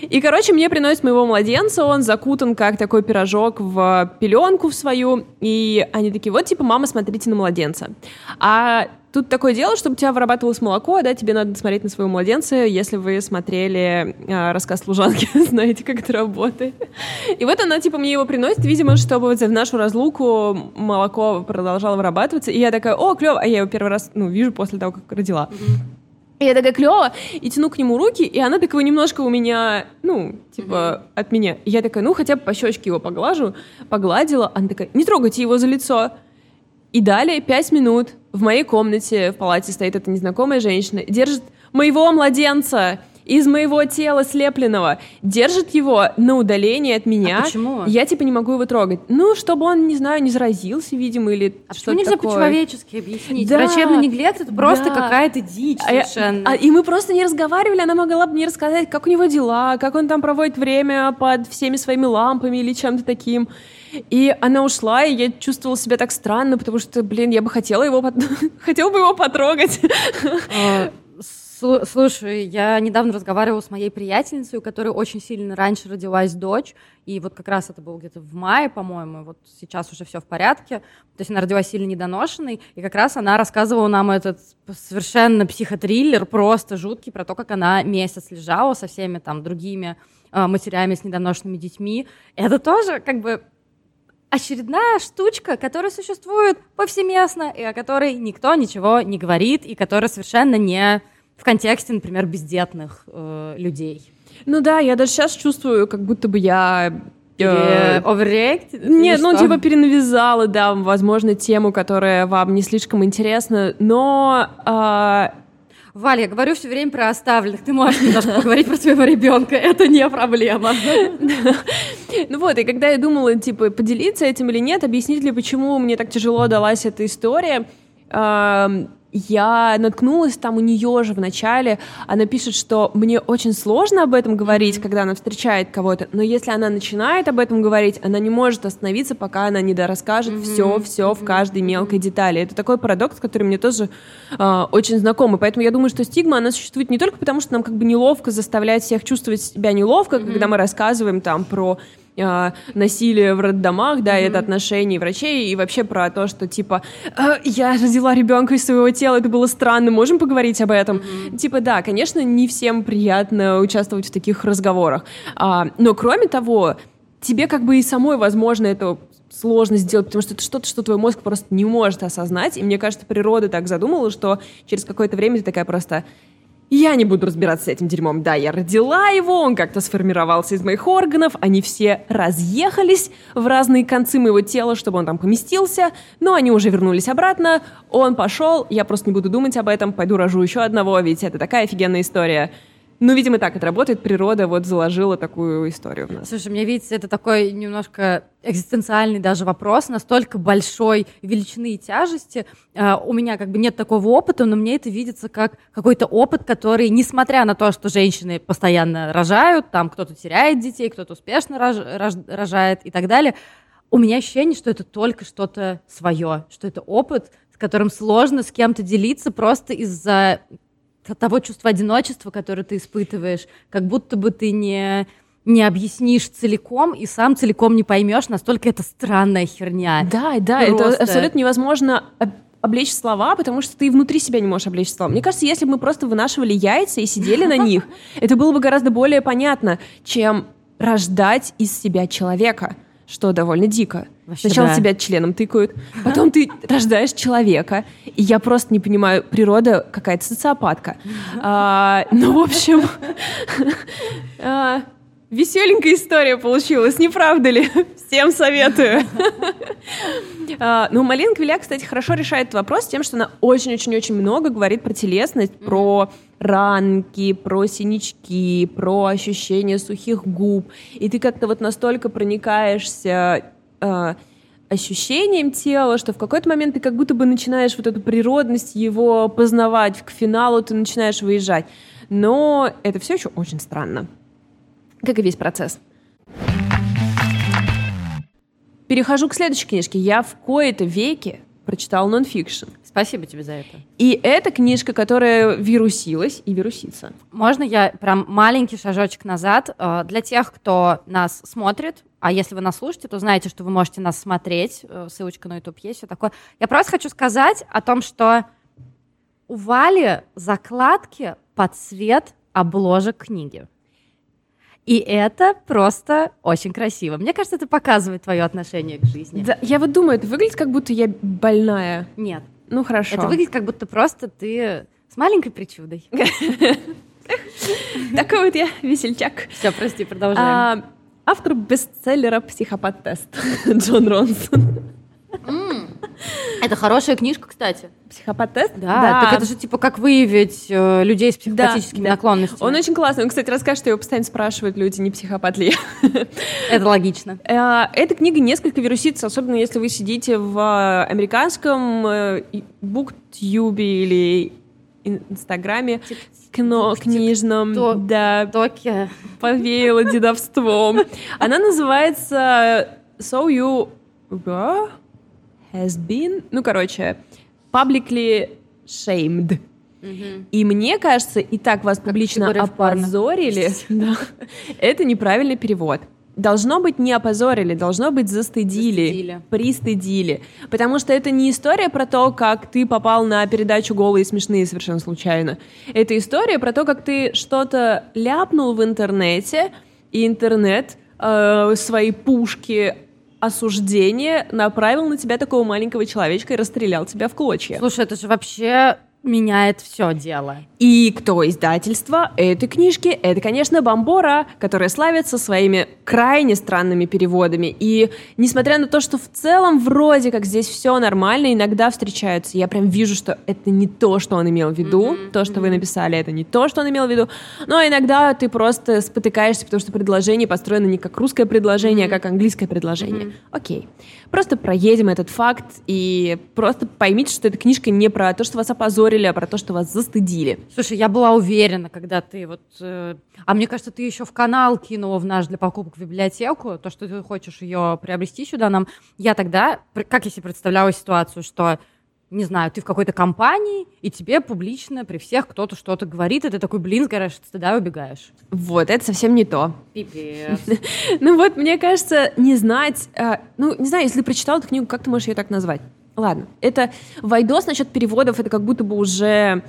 И, короче, мне приносят моего младенца, он закутан как такой пирожок в пеленку в свою, и они такие, вот, типа, мама, смотрите на младенца. А Тут такое дело, чтобы у тебя вырабатывалось молоко, да, тебе надо смотреть на своего младенца, если вы смотрели э, рассказ служанки, знаете, как это работает. И вот она, типа, мне его приносит, видимо, чтобы вот в нашу разлуку молоко продолжало вырабатываться. И я такая, о, клево, а я его первый раз, ну, вижу после того, как родила. И я такая клево, и тяну к нему руки, и она такого немножко у меня, ну, типа, от меня. И я такая, ну, хотя бы по щечке его поглажу, погладила. Она такая, не трогайте его за лицо. И далее пять минут в моей комнате в палате стоит эта незнакомая женщина, держит моего младенца из моего тела слепленного, держит его на удалении от меня. А почему? Я типа не могу его трогать. Ну, чтобы он, не знаю, не заразился, видимо, или А что-то нельзя такое. по-человечески объяснить? Да. Врачебный неглект — это просто Да. какая-то дичь А я- совершенно. а- и мы просто не разговаривали, она могла бы мне рассказать, как у него дела, как он там проводит время под всеми своими лампами или чем-то таким. И она ушла, и я чувствовала себя так странно, потому что, блин, я бы хотела его, хотела бы его потрогать. А, слу- Слушай, я недавно разговаривала с моей приятельницей, у которой очень сильно раньше родилась дочь, и вот как раз это было где-то в мае, по-моему, вот сейчас уже все в порядке, то есть она родилась сильно недоношенной, и как раз она рассказывала нам этот совершенно психотриллер, просто жуткий, про то, как она месяц лежала со всеми там другими а, матерями с недоношенными детьми. Это тоже как бы очередная штучка, которая существует повсеместно, и о которой никто ничего не говорит, и которая совершенно не в контексте, например, бездетных э, людей. Ну да, я даже сейчас чувствую, как будто бы я... э, Или overreacted? Нет, ну что? типа перенавязала, да, возможно, тему, которая вам не слишком интересна, но а, Валя, я говорю все время про оставленных. Ты можешь немножко поговорить про своего ребенка, это не проблема. Ну вот, и когда я думала, типа, поделиться этим или нет, объяснить ли, почему мне так тяжело далась эта история, я наткнулась там у нее же в начале, она пишет, что мне очень сложно об этом говорить, когда она встречает кого-то, но если она начинает об этом говорить, она не может остановиться, пока она не расскажет mm-hmm. все, все в каждой мелкой детали. Это такой парадокс, который мне тоже э, очень знакомый, поэтому я думаю, что стигма она существует не только потому, что нам как бы неловко заставлять всех чувствовать себя неловко, mm-hmm. когда мы рассказываем там про э, насилие в роддомах, да, mm-hmm. это отношения врачей, и вообще про то, что, типа, э, я родила ребенка из своего тела, это было странно, можем поговорить об этом? Mm-hmm. Типа, да, конечно, не всем приятно участвовать в таких разговорах, а, но кроме того, тебе как бы и самой, возможно, это сложно сделать, потому что это что-то, что твой мозг просто не может осознать. И мне кажется, природа так задумала, что через какое-то время ты такая просто я не буду разбираться с этим дерьмом. Да, я родила его, он как-то сформировался из моих органов, они все разъехались в разные концы моего тела, чтобы он там поместился, но они уже вернулись обратно, он пошел, я просто не буду думать об этом, пойду рожу еще одного, ведь это такая офигенная история. Ну, видимо, так это работает. Природа вот заложила такую историю в нас. Слушай, мне видится, это такой немножко экзистенциальный даже вопрос, настолько большой величины и тяжести. Uh, у меня как бы нет такого опыта, но мне это видится как какой-то опыт, который, несмотря на то, что женщины постоянно рожают, там кто-то теряет детей, кто-то успешно рож, рож, рожает и так далее, у меня ощущение, что это только что-то свое, что это опыт, с которым сложно с кем-то делиться просто из-за того чувства одиночества, которое ты испытываешь, как будто бы ты не не объяснишь целиком и сам целиком не поймешь, настолько это странная херня. Да, да, Просто. это абсолютно невозможно облечь слова, потому что ты внутри себя не можешь облечь слова. Мне кажется, если бы мы просто вынашивали яйца и сидели на них, это было бы гораздо более понятно, чем рождать из себя человека что довольно дико. Вообще, Сначала да. тебя членом тыкают, потом ты рождаешь человека, и я просто не понимаю, природа какая-то социопатка. А, ну, в общем, а, веселенькая история получилась, не правда ли? Всем советую. а, ну, Малин Квиля, кстати, хорошо решает вопрос тем, что она очень-очень-очень много говорит про телесность, про ранки, про синячки, про ощущение сухих губ. И ты как-то вот настолько проникаешься э, ощущением тела, что в какой-то момент ты как будто бы начинаешь вот эту природность его познавать, к финалу ты начинаешь выезжать. Но это все еще очень странно, как и весь процесс. Перехожу к следующей книжке. Я в кои-то веке прочитал нонфикшн. Спасибо тебе за это. И эта книжка, которая вирусилась и вирусится. Можно я прям маленький шажочек назад? Э, для тех, кто нас смотрит, а если вы нас слушаете, то знаете, что вы можете нас смотреть. Э, ссылочка на YouTube есть, все такое. Я просто хочу сказать о том, что у Вали закладки под цвет обложек книги. И это просто очень красиво. Мне кажется, это показывает твое отношение к жизни. Да, я вот думаю, это выглядит как будто я больная. Нет. Ну хорошо. Это выглядит как будто просто ты с маленькой причудой. Такой вот я весельчак. Все, прости, продолжаем. А, автор бестселлера «Психопат-тест» Джон Ронсон. Это хорошая книжка, кстати. Психопат-тест? Да, да, так это же типа как выявить э, людей с психопатическими да, наклонностями. Он очень классный. Он, кстати, расскажет, что его постоянно спрашивают люди, не психопат ли Это логично. Э, эта книга несколько вирусится, особенно если вы сидите в э, американском э, буктюбе или инстаграме кино книжном, да, токе повеяло дедовством. Она называется So You has been, ну, короче, publicly shamed. Угу. И мне кажется, и так вас как публично опозорили. Да, это неправильный перевод. Должно быть не опозорили, должно быть застыдили, застыдили, пристыдили. Потому что это не история про то, как ты попал на передачу «Голые и смешные» совершенно случайно. Это история про то, как ты что-то ляпнул в интернете, и интернет э, свои пушки осуждение направил на тебя такого маленького человечка и расстрелял тебя в клочья. Слушай, это же вообще меняет все дело. И кто издательство этой книжки? Это, конечно, Бомбора, которая славится своими крайне странными переводами. И несмотря на то, что в целом вроде как здесь все нормально, иногда встречаются, я прям вижу, что это не то, что он имел в виду, mm-hmm. то, что вы написали, это не то, что он имел в виду. Но иногда ты просто спотыкаешься, потому что предложение построено не как русское предложение, mm-hmm. а как английское предложение. Mm-hmm. Окей. Просто проедем этот факт и просто поймите, что эта книжка не про то, что вас опозорили, опозорили, а про то, что вас застыдили. Слушай, я была уверена, когда ты вот... Э, а мне кажется, ты еще в канал кинула в наш для покупок в библиотеку, то, что ты хочешь ее приобрести сюда нам. Я тогда, как я себе представляла ситуацию, что не знаю, ты в какой-то компании, и тебе публично при всех кто-то что-то говорит, и ты такой, блин, сгораешь от стыда и убегаешь. Вот, это совсем не то. Пипец. Ну вот, мне кажется, не знать... э, Ну, не знаю, если прочитал эту книгу, как ты можешь ее так назвать? Ладно, это Вайдос насчет переводов, это как будто бы уже...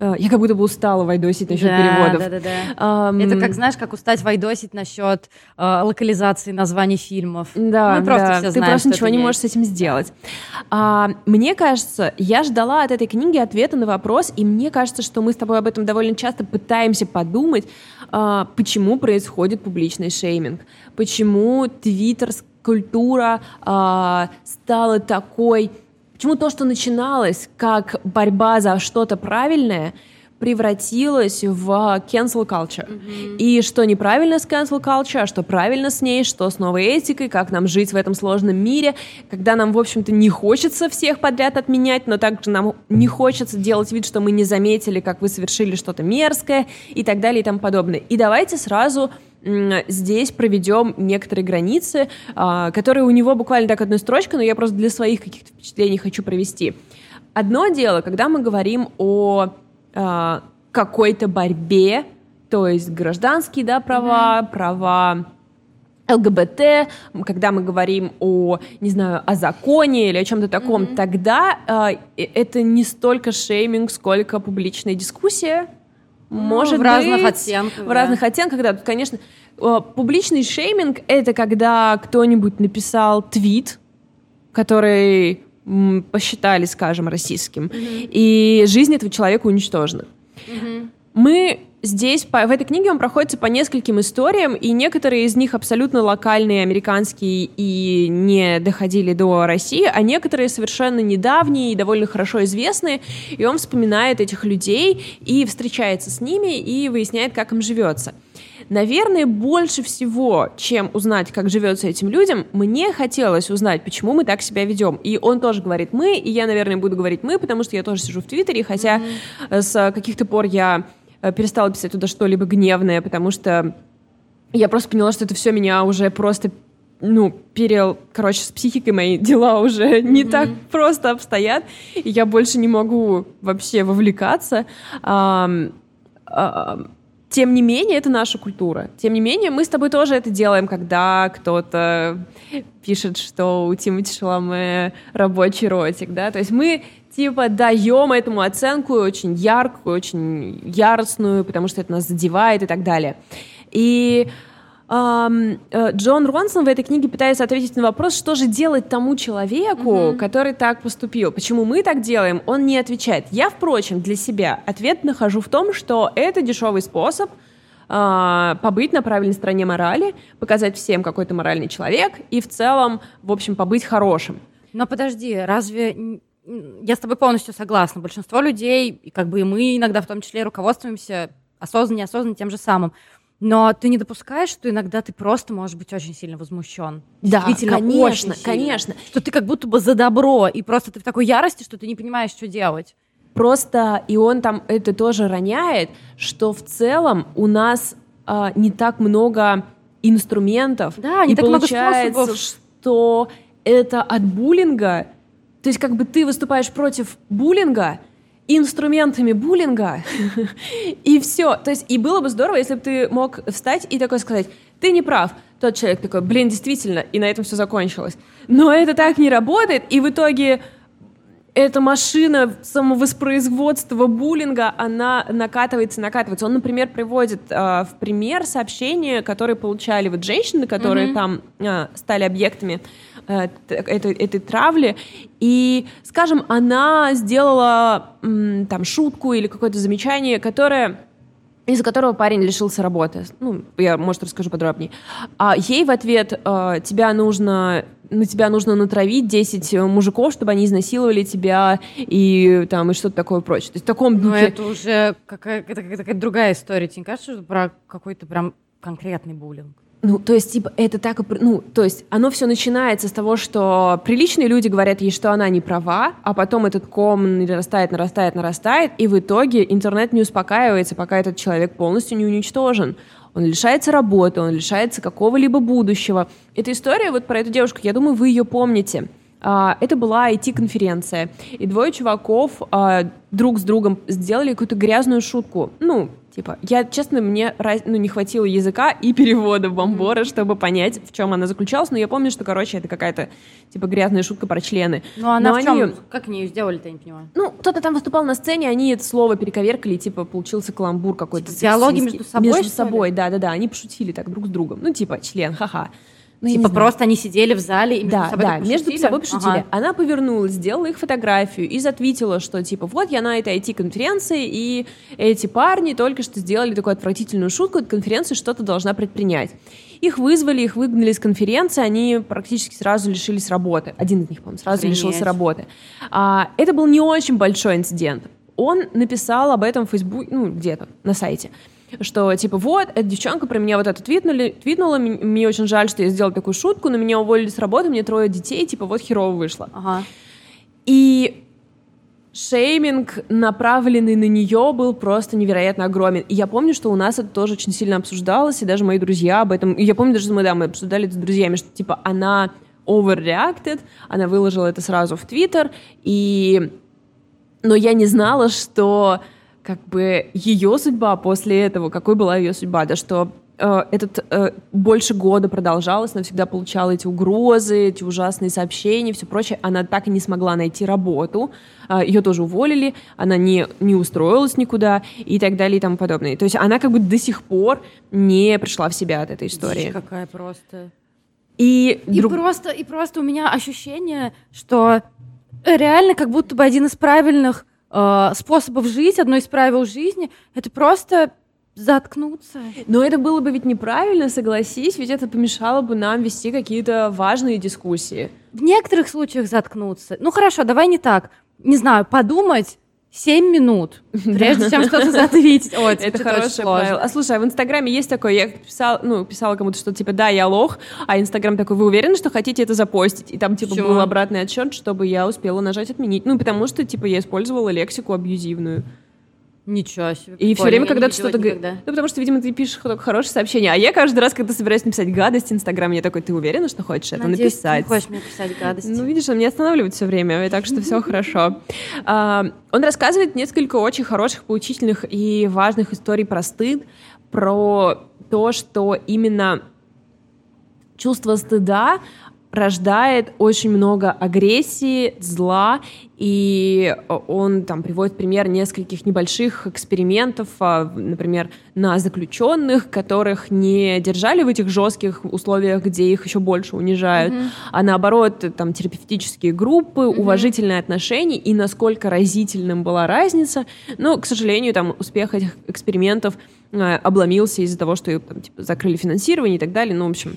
э, Я как будто бы устала вайдосить насчет Да, переводов. Да, да, да. Ам, Это как, знаешь, как устать вайдосить насчет э, локализации названий фильмов. Да, Мы просто да, все ты знаем, просто что ничего не есть. можешь с этим сделать. А, мне кажется, я ждала от этой книги ответа на вопрос, и мне кажется, что мы с тобой об этом довольно часто пытаемся подумать, а, почему происходит публичный шейминг, почему твиттер-культура а, стала такой, почему то, что начиналось как борьба за что-то правильное, превратилось в cancel culture. И что неправильно с cancel culture, а что правильно с ней, что с новой этикой, как нам жить в этом сложном мире, когда нам, в общем-то, не хочется всех подряд отменять, но также нам не хочется делать вид, что мы не заметили, как вы совершили что-то мерзкое и так далее и тому подобное. И давайте сразу здесь проведем некоторые границы, а, которые у него буквально так одной строчкой, но я просто для своих каких-то впечатлений хочу провести. Одно дело, когда мы говорим о а, какой-то борьбе, то есть гражданские да, права, права ЛГБТ, когда мы говорим о, не знаю, о законе или о чем-то таком, тогда а, э, это не столько шейминг, сколько публичная дискуссия. Может Ну, в разных быть, оттенках, В да. разных оттенках, да. Конечно, э, публичный шейминг — это когда кто-нибудь написал твит, который посчитали, скажем, расистским, и жизнь этого человека уничтожена. Мы здесь, по, в этой книге он проходится по нескольким историям, и некоторые из них абсолютно локальные, американские, и не доходили до России, а некоторые совершенно недавние и довольно хорошо известные, и он вспоминает этих людей и встречается с ними, и выясняет, как им живется. Наверное, больше всего, чем узнать, как живется этим людям, мне хотелось узнать, почему мы так себя ведем. И он тоже говорит «мы», и я, наверное, буду говорить «мы», потому что я тоже сижу в Твиттере, хотя э, с каких-то пор я перестала писать туда что-либо гневное, потому что я просто поняла, что это все меня уже просто ну, перел, короче, с психикой мои дела уже не так просто обстоят, и я больше не могу вообще вовлекаться. Ам, ам, тем не менее, это наша культура. Тем не менее, мы с тобой тоже это делаем, когда кто-то пишет, что у Тимати Шаломе рабочий ротик, да, то есть мы типа даем этому оценку очень яркую, очень яростную, потому что это нас задевает и так далее. И ам, э, Джон Ронсон в этой книге пытается ответить на вопрос, что же делать тому человеку, который так поступил. Почему мы так делаем, он не отвечает. Я, впрочем, для себя ответ нахожу в том, что это дешевый способ а, побыть на правильной стороне морали, показать всем, какой ты моральный человек, и в целом, в общем, побыть хорошим. Но подожди, разве... Я с тобой полностью согласна. Большинство людей, и как бы и мы иногда в том числе руководствуемся осознанно, неосознанно тем же самым. Но ты не допускаешь, что иногда ты просто можешь быть очень сильно возмущен. Да, Действительно, конечно, очень сильно. конечно. Что ты как будто бы за добро, и просто ты в такой ярости, что ты не понимаешь, что делать. Просто и он там это тоже роняет, что в целом у нас а, не так много инструментов. Да, не и так много получается, способов. что это от буллинга. То есть как бы ты выступаешь против буллинга инструментами буллинга, и все. То есть и было бы здорово, если бы ты мог встать и такой сказать, ты не прав. Тот человек такой, блин, действительно, и на этом все закончилось. Но это так не работает, и в итоге эта машина самовоспроизводства буллинга, она накатывается, накатывается. Он, например, приводит э, в пример сообщения, которые получали вот женщины, которые там э, стали объектами э, этой, этой травли. И, скажем, она сделала там шутку или какое-то замечание, которое из-за которого парень лишился работы. Ну, я, может, расскажу подробнее. А ей в ответ э, тебя нужно на тебя нужно натравить 10 мужиков, чтобы они изнасиловали тебя и там и что-то такое прочее. То есть в таком Но духе. это уже какая- какая-то другая история. Тебе не кажется, что про какой-то прям конкретный буллинг? Ну, то есть, типа, это так, ну, то есть, оно все начинается с того, что приличные люди говорят ей, что она не права, а потом этот ком нарастает, нарастает, нарастает, и в итоге интернет не успокаивается, пока этот человек полностью не уничтожен. Он лишается работы, он лишается какого-либо будущего. Эта история вот про эту девушку, я думаю, вы ее помните. А, это была IT-конференция, и двое чуваков а, друг с другом сделали какую-то грязную шутку. Ну, Типа, я, честно, мне ну, не хватило языка и перевода бомбора, чтобы понять, в чем она заключалась. Но я помню, что, короче, это какая-то, типа, грязная шутка про члены. Ну, она Но в чем? Они... Как они ее сделали-то, я не понимаю. Ну, кто-то там выступал на сцене, они это слово перековеркали, и, типа, получился каламбур какой-то. Типа, диалоги между собой, Между собой, да-да-да. Они пошутили так друг с другом. Ну, типа, член, ха-ха. Ну, типа просто они сидели в зале и между да, собой да, между собой пошутили. Ага. Она повернулась, сделала их фотографию и затвитила, что типа вот я на этой IT-конференции, и эти парни только что сделали такую отвратительную шутку, эта конференция что-то должна предпринять. Их вызвали, их выгнали из конференции, они практически сразу лишились работы. Один из них, по-моему, сразу Охренеть. лишился работы. А, это был не очень большой инцидент. Он написал об этом в Facebook, ну, где-то на сайте что типа вот, эта девчонка про меня вот это твитнули, твитнула, мне очень жаль, что я сделала такую шутку, но меня уволили с работы, мне трое детей, типа вот херово вышло. Ага. И шейминг, направленный на нее, был просто невероятно огромен. И я помню, что у нас это тоже очень сильно обсуждалось, и даже мои друзья об этом... И я помню, даже мы, да, мы обсуждали это с друзьями, что, типа, она overreacted, она выложила это сразу в Твиттер, и... Но я не знала, что как бы ее судьба после этого, какой была ее судьба, да, что э, этот э, больше года продолжалось, она всегда получала эти угрозы, эти ужасные сообщения, все прочее. Она так и не смогла найти работу, э, ее тоже уволили, она не, не устроилась никуда и так далее и тому подобное. То есть она как бы до сих пор не пришла в себя от этой истории. Дичь какая просто. И, и, друг... просто, и просто у меня ощущение, что реально как будто бы один из правильных э, способов жить, одно из правил жизни, это просто заткнуться. Но это было бы ведь неправильно, согласись, ведь это помешало бы нам вести какие-то важные дискуссии. В некоторых случаях заткнуться. Ну хорошо, давай не так. Не знаю, подумать, 7 минут, прежде чем что-то ответить. О, это хорошее правило. А слушай, а в Инстаграме есть такое, я писала, ну, писала кому-то, что типа, да, я лох, а Инстаграм такой, вы уверены, что хотите это запостить? И там типа был обратный отсчет, чтобы я успела нажать отменить. Ну, потому что типа я использовала лексику абьюзивную. Ничего себе. И все время, когда ты что-то говоришь... Ну, потому что, видимо, ты пишешь только хорошее сообщение. А я каждый раз, когда собираюсь написать гадость в Инстаграме, я такой, ты уверена, что хочешь это Надеюсь, написать? ты хочешь мне писать гадость. Ну, видишь, он меня останавливает все время, и так что все хорошо. А, он рассказывает несколько очень хороших, поучительных и важных историй про стыд, про то, что именно чувство стыда рождает очень много агрессии, зла, и он там приводит пример нескольких небольших экспериментов, а, например, на заключенных, которых не держали в этих жестких условиях, где их еще больше унижают, mm-hmm. а наоборот там терапевтические группы, mm-hmm. уважительные отношения, и насколько разительным была разница. Но, к сожалению, там успех этих экспериментов а, обломился из-за того, что там, типа, закрыли финансирование и так далее. Ну, в общем,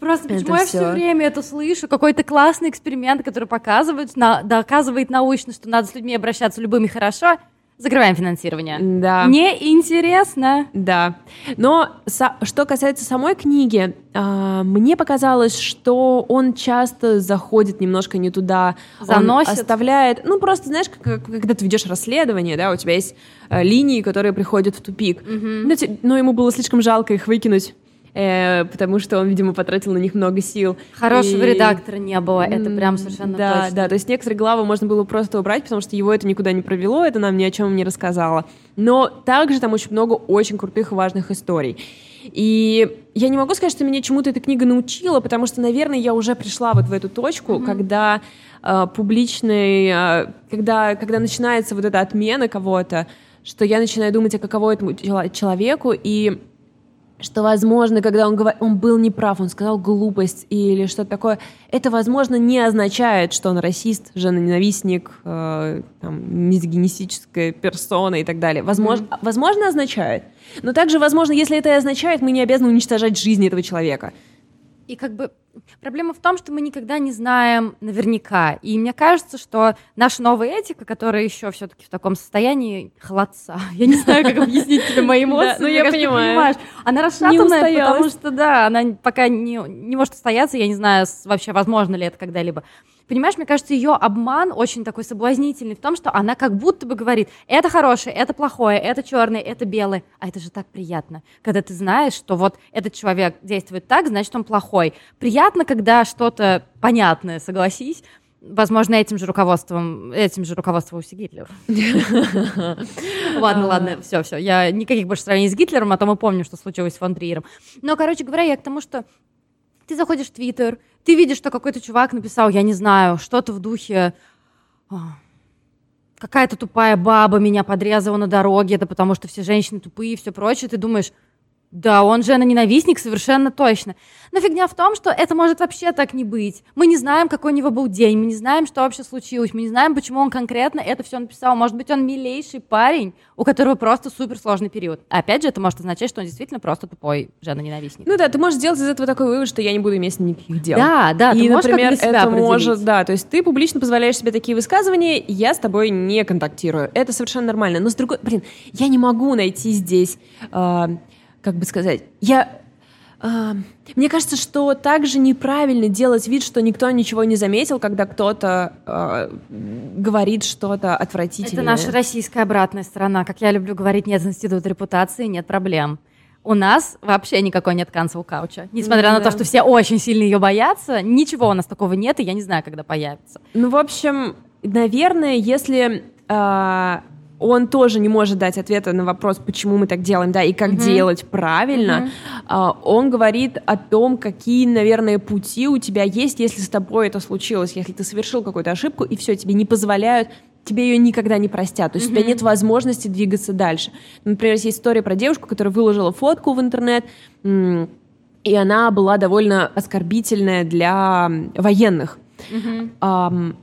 Просто почему я все время это слышу? Какой-то классный эксперимент, который показывает, на, доказывает научно, что надо с людьми обращаться любыми хорошо. Закрываем финансирование. Да. Неинтересно. Да. Но со, что касается самой книги, э, мне показалось, что он часто заходит немножко не туда. Заносит. Он оставляет... Ну, просто, знаешь, как, когда ты ведешь расследование, да, у тебя есть э, линии, которые приходят в тупик. Угу. Но, но ему было слишком жалко их выкинуть э, потому что он, видимо, потратил на них много сил. Хорошего и... редактора не было, это прям совершенно да, точно. Да, то есть некоторые главы можно было просто убрать, потому что его это никуда не провело, это нам ни о чем не рассказало. Но также там очень много очень крутых и важных историй. И я не могу сказать, что меня чему-то эта книга научила, потому что, наверное, я уже пришла вот в эту точку, mm-hmm. когда э, публичный, э, когда, когда начинается вот эта отмена кого-то, что я начинаю думать, а каково этому человеку, и что, возможно, когда он, говор... он был неправ, он сказал глупость или что-то такое, это, возможно, не означает, что он расист, женоненавистник, э, там, мизогинистическая персона и так далее. Возможно, mm-hmm. возможно, означает. Но также, возможно, если это и означает, мы не обязаны уничтожать жизнь этого человека. И как бы проблема в том, что мы никогда не знаем наверняка. И мне кажется, что наша новая этика, которая еще все-таки в таком состоянии холодца, я не знаю, как объяснить тебе мои эмоции, ну я понимаю. Она расшатанная, потому что, да, она пока не, не может устояться, я не знаю вообще, возможно ли это когда-либо. Понимаешь, мне кажется, ее обман очень такой соблазнительный в том, что она как будто бы говорит, это хорошее, это плохое, это черное, это белое. А это же так приятно, когда ты знаешь, что вот этот человек действует так, значит, он плохой. Приятно, когда что-то понятное, согласись, Возможно, этим же руководством, этим же руководствовался Гитлер. Ладно, ладно, все, все. Я никаких больше сравнений с Гитлером, а то мы помним, что случилось с фон Триером. Но, короче говоря, я к тому, что ты заходишь в Твиттер, ты видишь, что какой-то чувак написал, я не знаю, что-то в духе «А, какая-то тупая баба меня подрезала на дороге, это потому что все женщины тупые и все прочее, ты думаешь, да, он же ненавистник совершенно точно. Но фигня в том, что это может вообще так не быть. Мы не знаем, какой у него был день, мы не знаем, что вообще случилось, мы не знаем, почему он конкретно это все написал. Может быть, он милейший парень, у которого просто суперсложный период. Опять же, это может означать, что он действительно просто тупой жена-ненавистник. Ну да, ты можешь сделать из этого такой вывод, что я не буду иметь никаких дел. Да, да, И, например, это может, да, то есть ты публично позволяешь себе такие высказывания, я с тобой не контактирую. Это совершенно нормально. Но с другой, блин, я не могу найти здесь э, как бы сказать, я... Э, мне кажется, что также неправильно делать вид, что никто ничего не заметил, когда кто-то э, говорит что-то отвратительное. Это наша российская обратная сторона. Как я люблю говорить, нет института репутации, нет проблем. У нас вообще никакой нет cancel кауча. Несмотря mm, на то, что все очень сильно ее боятся, ничего у нас такого нет, и я не знаю, когда появится. Ну, в общем, наверное, если э, он тоже не может дать ответа на вопрос, почему мы так делаем, да, и как mm-hmm. делать правильно. Mm-hmm. Он говорит о том, какие, наверное, пути у тебя есть, если с тобой это случилось, если ты совершил какую-то ошибку, и все, тебе не позволяют тебе ее никогда не простят. То есть mm-hmm. у тебя нет возможности двигаться дальше. Например, есть история про девушку, которая выложила фотку в интернет, и она была довольно оскорбительная для военных. Mm-hmm.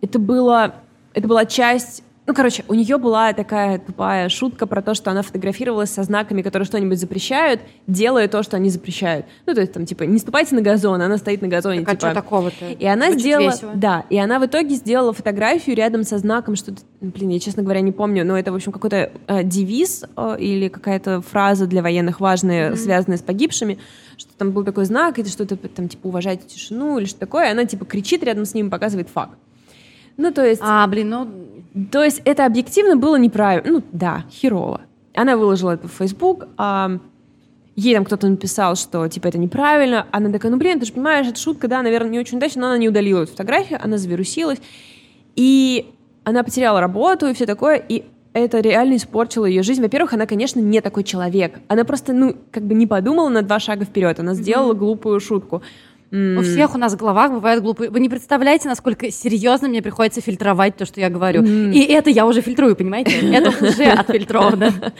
Это было это была часть ну, короче, у нее была такая тупая шутка про то, что она фотографировалась со знаками, которые что-нибудь запрещают, делая то, что они запрещают. Ну, то есть там, типа, не ступайте на газон, она стоит на газоне. Так, типа. а что такого-то? И она Очень сделала... Весело. Да, и она в итоге сделала фотографию рядом со знаком, что-то... Блин, я, честно говоря, не помню, но это, в общем, какой-то э, девиз э, или какая-то фраза для военных важная, mm-hmm. связанная с погибшими, что там был такой знак, или что-то там, типа, уважайте тишину или что такое, и она, типа, кричит рядом с ним, показывает факт. Ну, то есть... А, блин, ну... То есть это объективно было неправильно. Ну, да, херово. Она выложила это в Facebook, а ей там кто-то написал, что, типа, это неправильно. Она такая, ну, блин, ты же понимаешь, это шутка, да, наверное, не очень удачно, но она не удалила эту фотографию, она завирусилась. И она потеряла работу и все такое, и это реально испортило ее жизнь. Во-первых, она, конечно, не такой человек. Она просто, ну, как бы не подумала на два шага вперед. Она сделала mm-hmm. глупую шутку. Mm. У всех у нас в головах бывают глупые. Вы не представляете, насколько серьезно мне приходится фильтровать то, что я говорю. Mm. И это я уже фильтрую, понимаете? Это уже отфильтровано.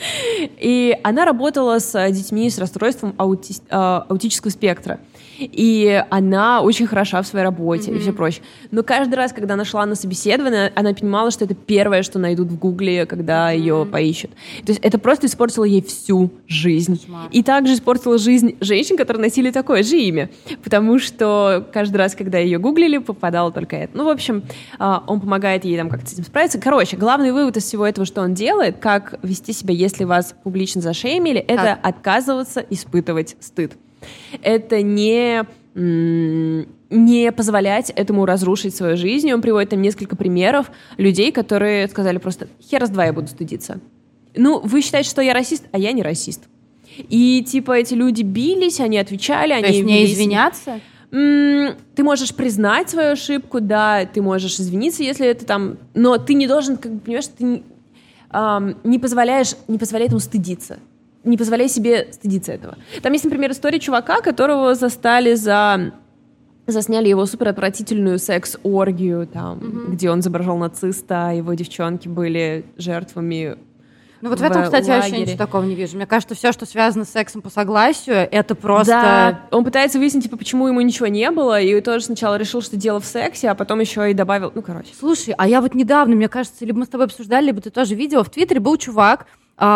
И она работала с детьми с расстройством а, аутического спектра и она очень хороша в своей работе mm-hmm. и все прочее. Но каждый раз, когда она шла на собеседование, она понимала, что это первое, что найдут в Гугле, когда mm-hmm. ее поищут. То есть это просто испортило ей всю жизнь. Кошмар. И также испортило жизнь женщин, которые носили такое же имя, потому что каждый раз, когда ее гуглили, попадало только это. Ну, в общем, а, он помогает ей там как-то с этим справиться. Короче, главный вывод из всего этого, что он делает, как вести себя, если вас публично зашеймили, как? это отказываться испытывать стыд это не не позволять этому разрушить свою жизнь. Он приводит там несколько примеров людей, которые сказали просто «хер раз два я буду стыдиться». Ну, вы считаете, что я расист, а я не расист. И типа эти люди бились, они отвечали, То они... есть не извиняться? Ты можешь признать свою ошибку, да, ты можешь извиниться, если это там... Но ты не должен, как бы, понимаешь, ты не, эм, не позволяешь, не позволяет ему стыдиться не позволяй себе стыдиться этого. Там есть, например, история чувака, которого застали за засняли его супер отвратительную секс-оргию, там, mm-hmm. где он изображал нациста, а его девчонки были жертвами ну вот в, в этом, кстати, лагере. вообще ничего такого не вижу. Мне кажется, все, что связано с сексом по согласию, это просто... Да, он пытается выяснить, типа, почему ему ничего не было, и тоже сначала решил, что дело в сексе, а потом еще и добавил... Ну, короче. Слушай, а я вот недавно, мне кажется, либо мы с тобой обсуждали, либо ты тоже видела, в Твиттере был чувак,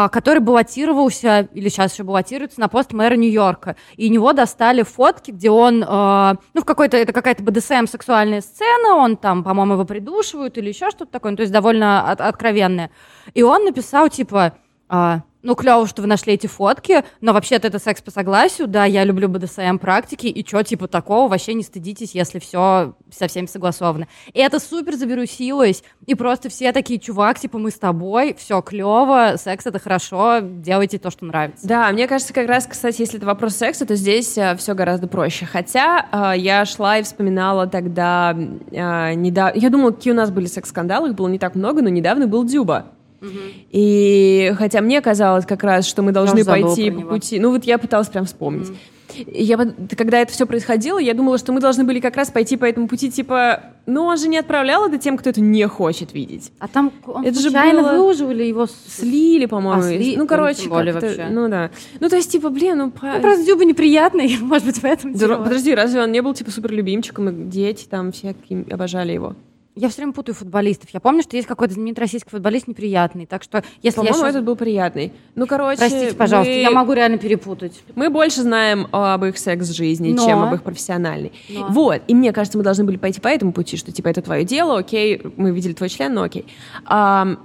который баллотировался, или сейчас еще баллотируется, на пост мэра Нью-Йорка. И него достали фотки, где он, а, ну, в какой-то, это какая-то БДСМ сексуальная сцена, он там, по-моему, его придушивают или еще что-то такое, ну, то есть довольно от- откровенное. И он написал, типа, а, ну, клево, что вы нашли эти фотки, но вообще-то это секс по согласию, да, я люблю БДСМ практики, и что, типа, такого, вообще не стыдитесь, если все со всеми согласовано. И это супер завирусилось, и просто все такие, чувак, типа, мы с тобой, все клево, секс это хорошо, делайте то, что нравится. Да, мне кажется, как раз, кстати, если это вопрос секса, то здесь э, все гораздо проще. Хотя э, я шла и вспоминала тогда э, недавно... Я думала, какие у нас были секс-скандалы, их было не так много, но недавно был Дюба. И хотя мне казалось как раз, что мы должны забыла пойти по него. пути... Ну вот я пыталась прям вспомнить. И Я, когда это все происходило, я думала, что мы должны были как раз пойти по этому пути, типа, ну он же не отправлял это тем, кто это не хочет видеть. А там он Это же случайно было- выложил или его... Слили, по-моему. А, сли- Ну, короче, тем более как-то- вообще. Ну да. Ну, то есть, типа, блин, ну, по- Ну, просто Дюба неприятный, может быть, в этом Да, дело. Подожди, разве он не был, типа, супер любимчиком, и дети там всякие обожали его? Я все время путаю футболистов. Я помню, что есть какой-то знаменитый российский футболист неприятный. Так что, если я По-моему, щас- этот был приятный. Ну, короче, Простите, пожалуйста, мы, я могу реально перепутать. мы больше знаем об их секс-жизни, Но. чем об их профессиональной. Но. Вот, и мне кажется, мы должны были пойти по этому пути, что, типа, это твое дело, окей, мы видели твой член, ну, окей. Ам,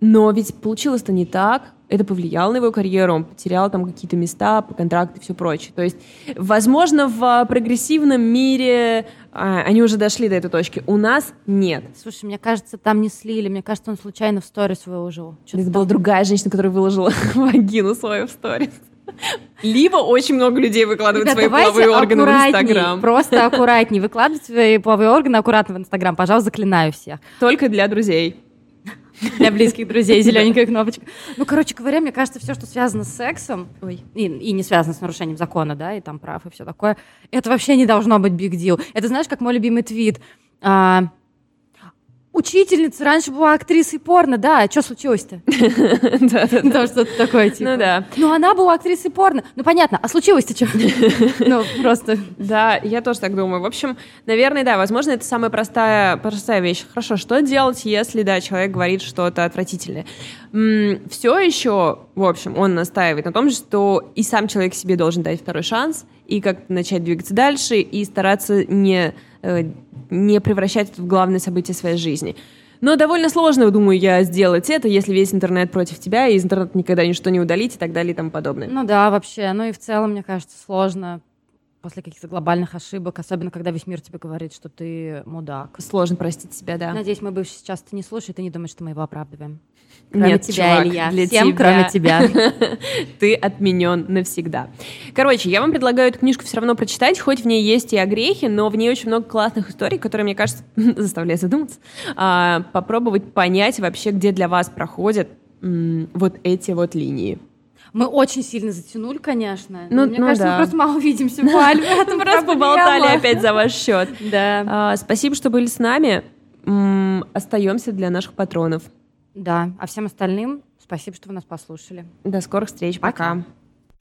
но ведь получилось-то не так. Это повлияло на его карьеру, он потерял там какие-то места, контракты и все прочее. То есть, возможно, в а, прогрессивном мире а, они уже дошли до этой точки. У нас нет. Слушай, мне кажется, там не слили. Мне кажется, он случайно в сторис выложил. Чё-то Это там. была другая женщина, которая выложила вагину свою в сторис. Либо очень много людей выкладывают Ребят, свои половые органы в Инстаграм. Просто аккуратней. Выкладывайте свои половые органы аккуратно в Инстаграм. Пожалуйста, заклинаю всех. Только для друзей. Для близких друзей зелененькая кнопочка. Ну, короче говоря, мне кажется, все, что связано с сексом, ой, и, и не связано с нарушением закона, да, и там прав, и все такое, это вообще не должно быть big deal. Это знаешь, как мой любимый твит. А, Учительница раньше была актрисой порно, да, а что случилось-то? Ну, что-то такое, типа. Ну да. Ну, она была актрисой порно. Ну, понятно, а случилось-то что? Ну, просто... Да, я тоже так думаю. В общем, наверное, да, возможно, это самая простая, простая вещь. Хорошо, что делать, если, да, человек говорит что-то отвратительное? все еще, в общем, он настаивает на том, что и сам человек себе должен дать второй шанс, и как начать двигаться дальше, и стараться не, э, не превращать это в главное событие своей жизни. Но довольно сложно, думаю я, сделать это, если весь интернет против тебя, и из интернета никогда ничто не удалить и так далее и тому подобное. Ну да, вообще. Ну и в целом, мне кажется, сложно после каких-то глобальных ошибок, особенно когда весь мир тебе говорит, что ты мудак. Сложно простить себя, да. Надеюсь, мой бывший сейчас это не слушает и не думает, что мы его оправдываем. Кроме Нет, тебя, чувак, Илья. для Всем, тебя. кроме тебя. Ты отменен навсегда. Короче, я вам предлагаю эту книжку все равно прочитать, хоть в ней есть и огрехи, но в ней очень много классных историй, которые, мне кажется, заставляют задуматься, а, попробовать понять вообще, где для вас проходят м, вот эти вот линии. Мы очень сильно затянули, конечно. Ну- мне ну кажется, да. мы просто мало увидимся в Альме. Это Просто поболтали опять за ваш счет. Да. А, Спасибо, что были с нами. Остаемся для наших патронов. Да. А всем остальным спасибо, что вы нас послушали. До скорых встреч. Пока. Пока.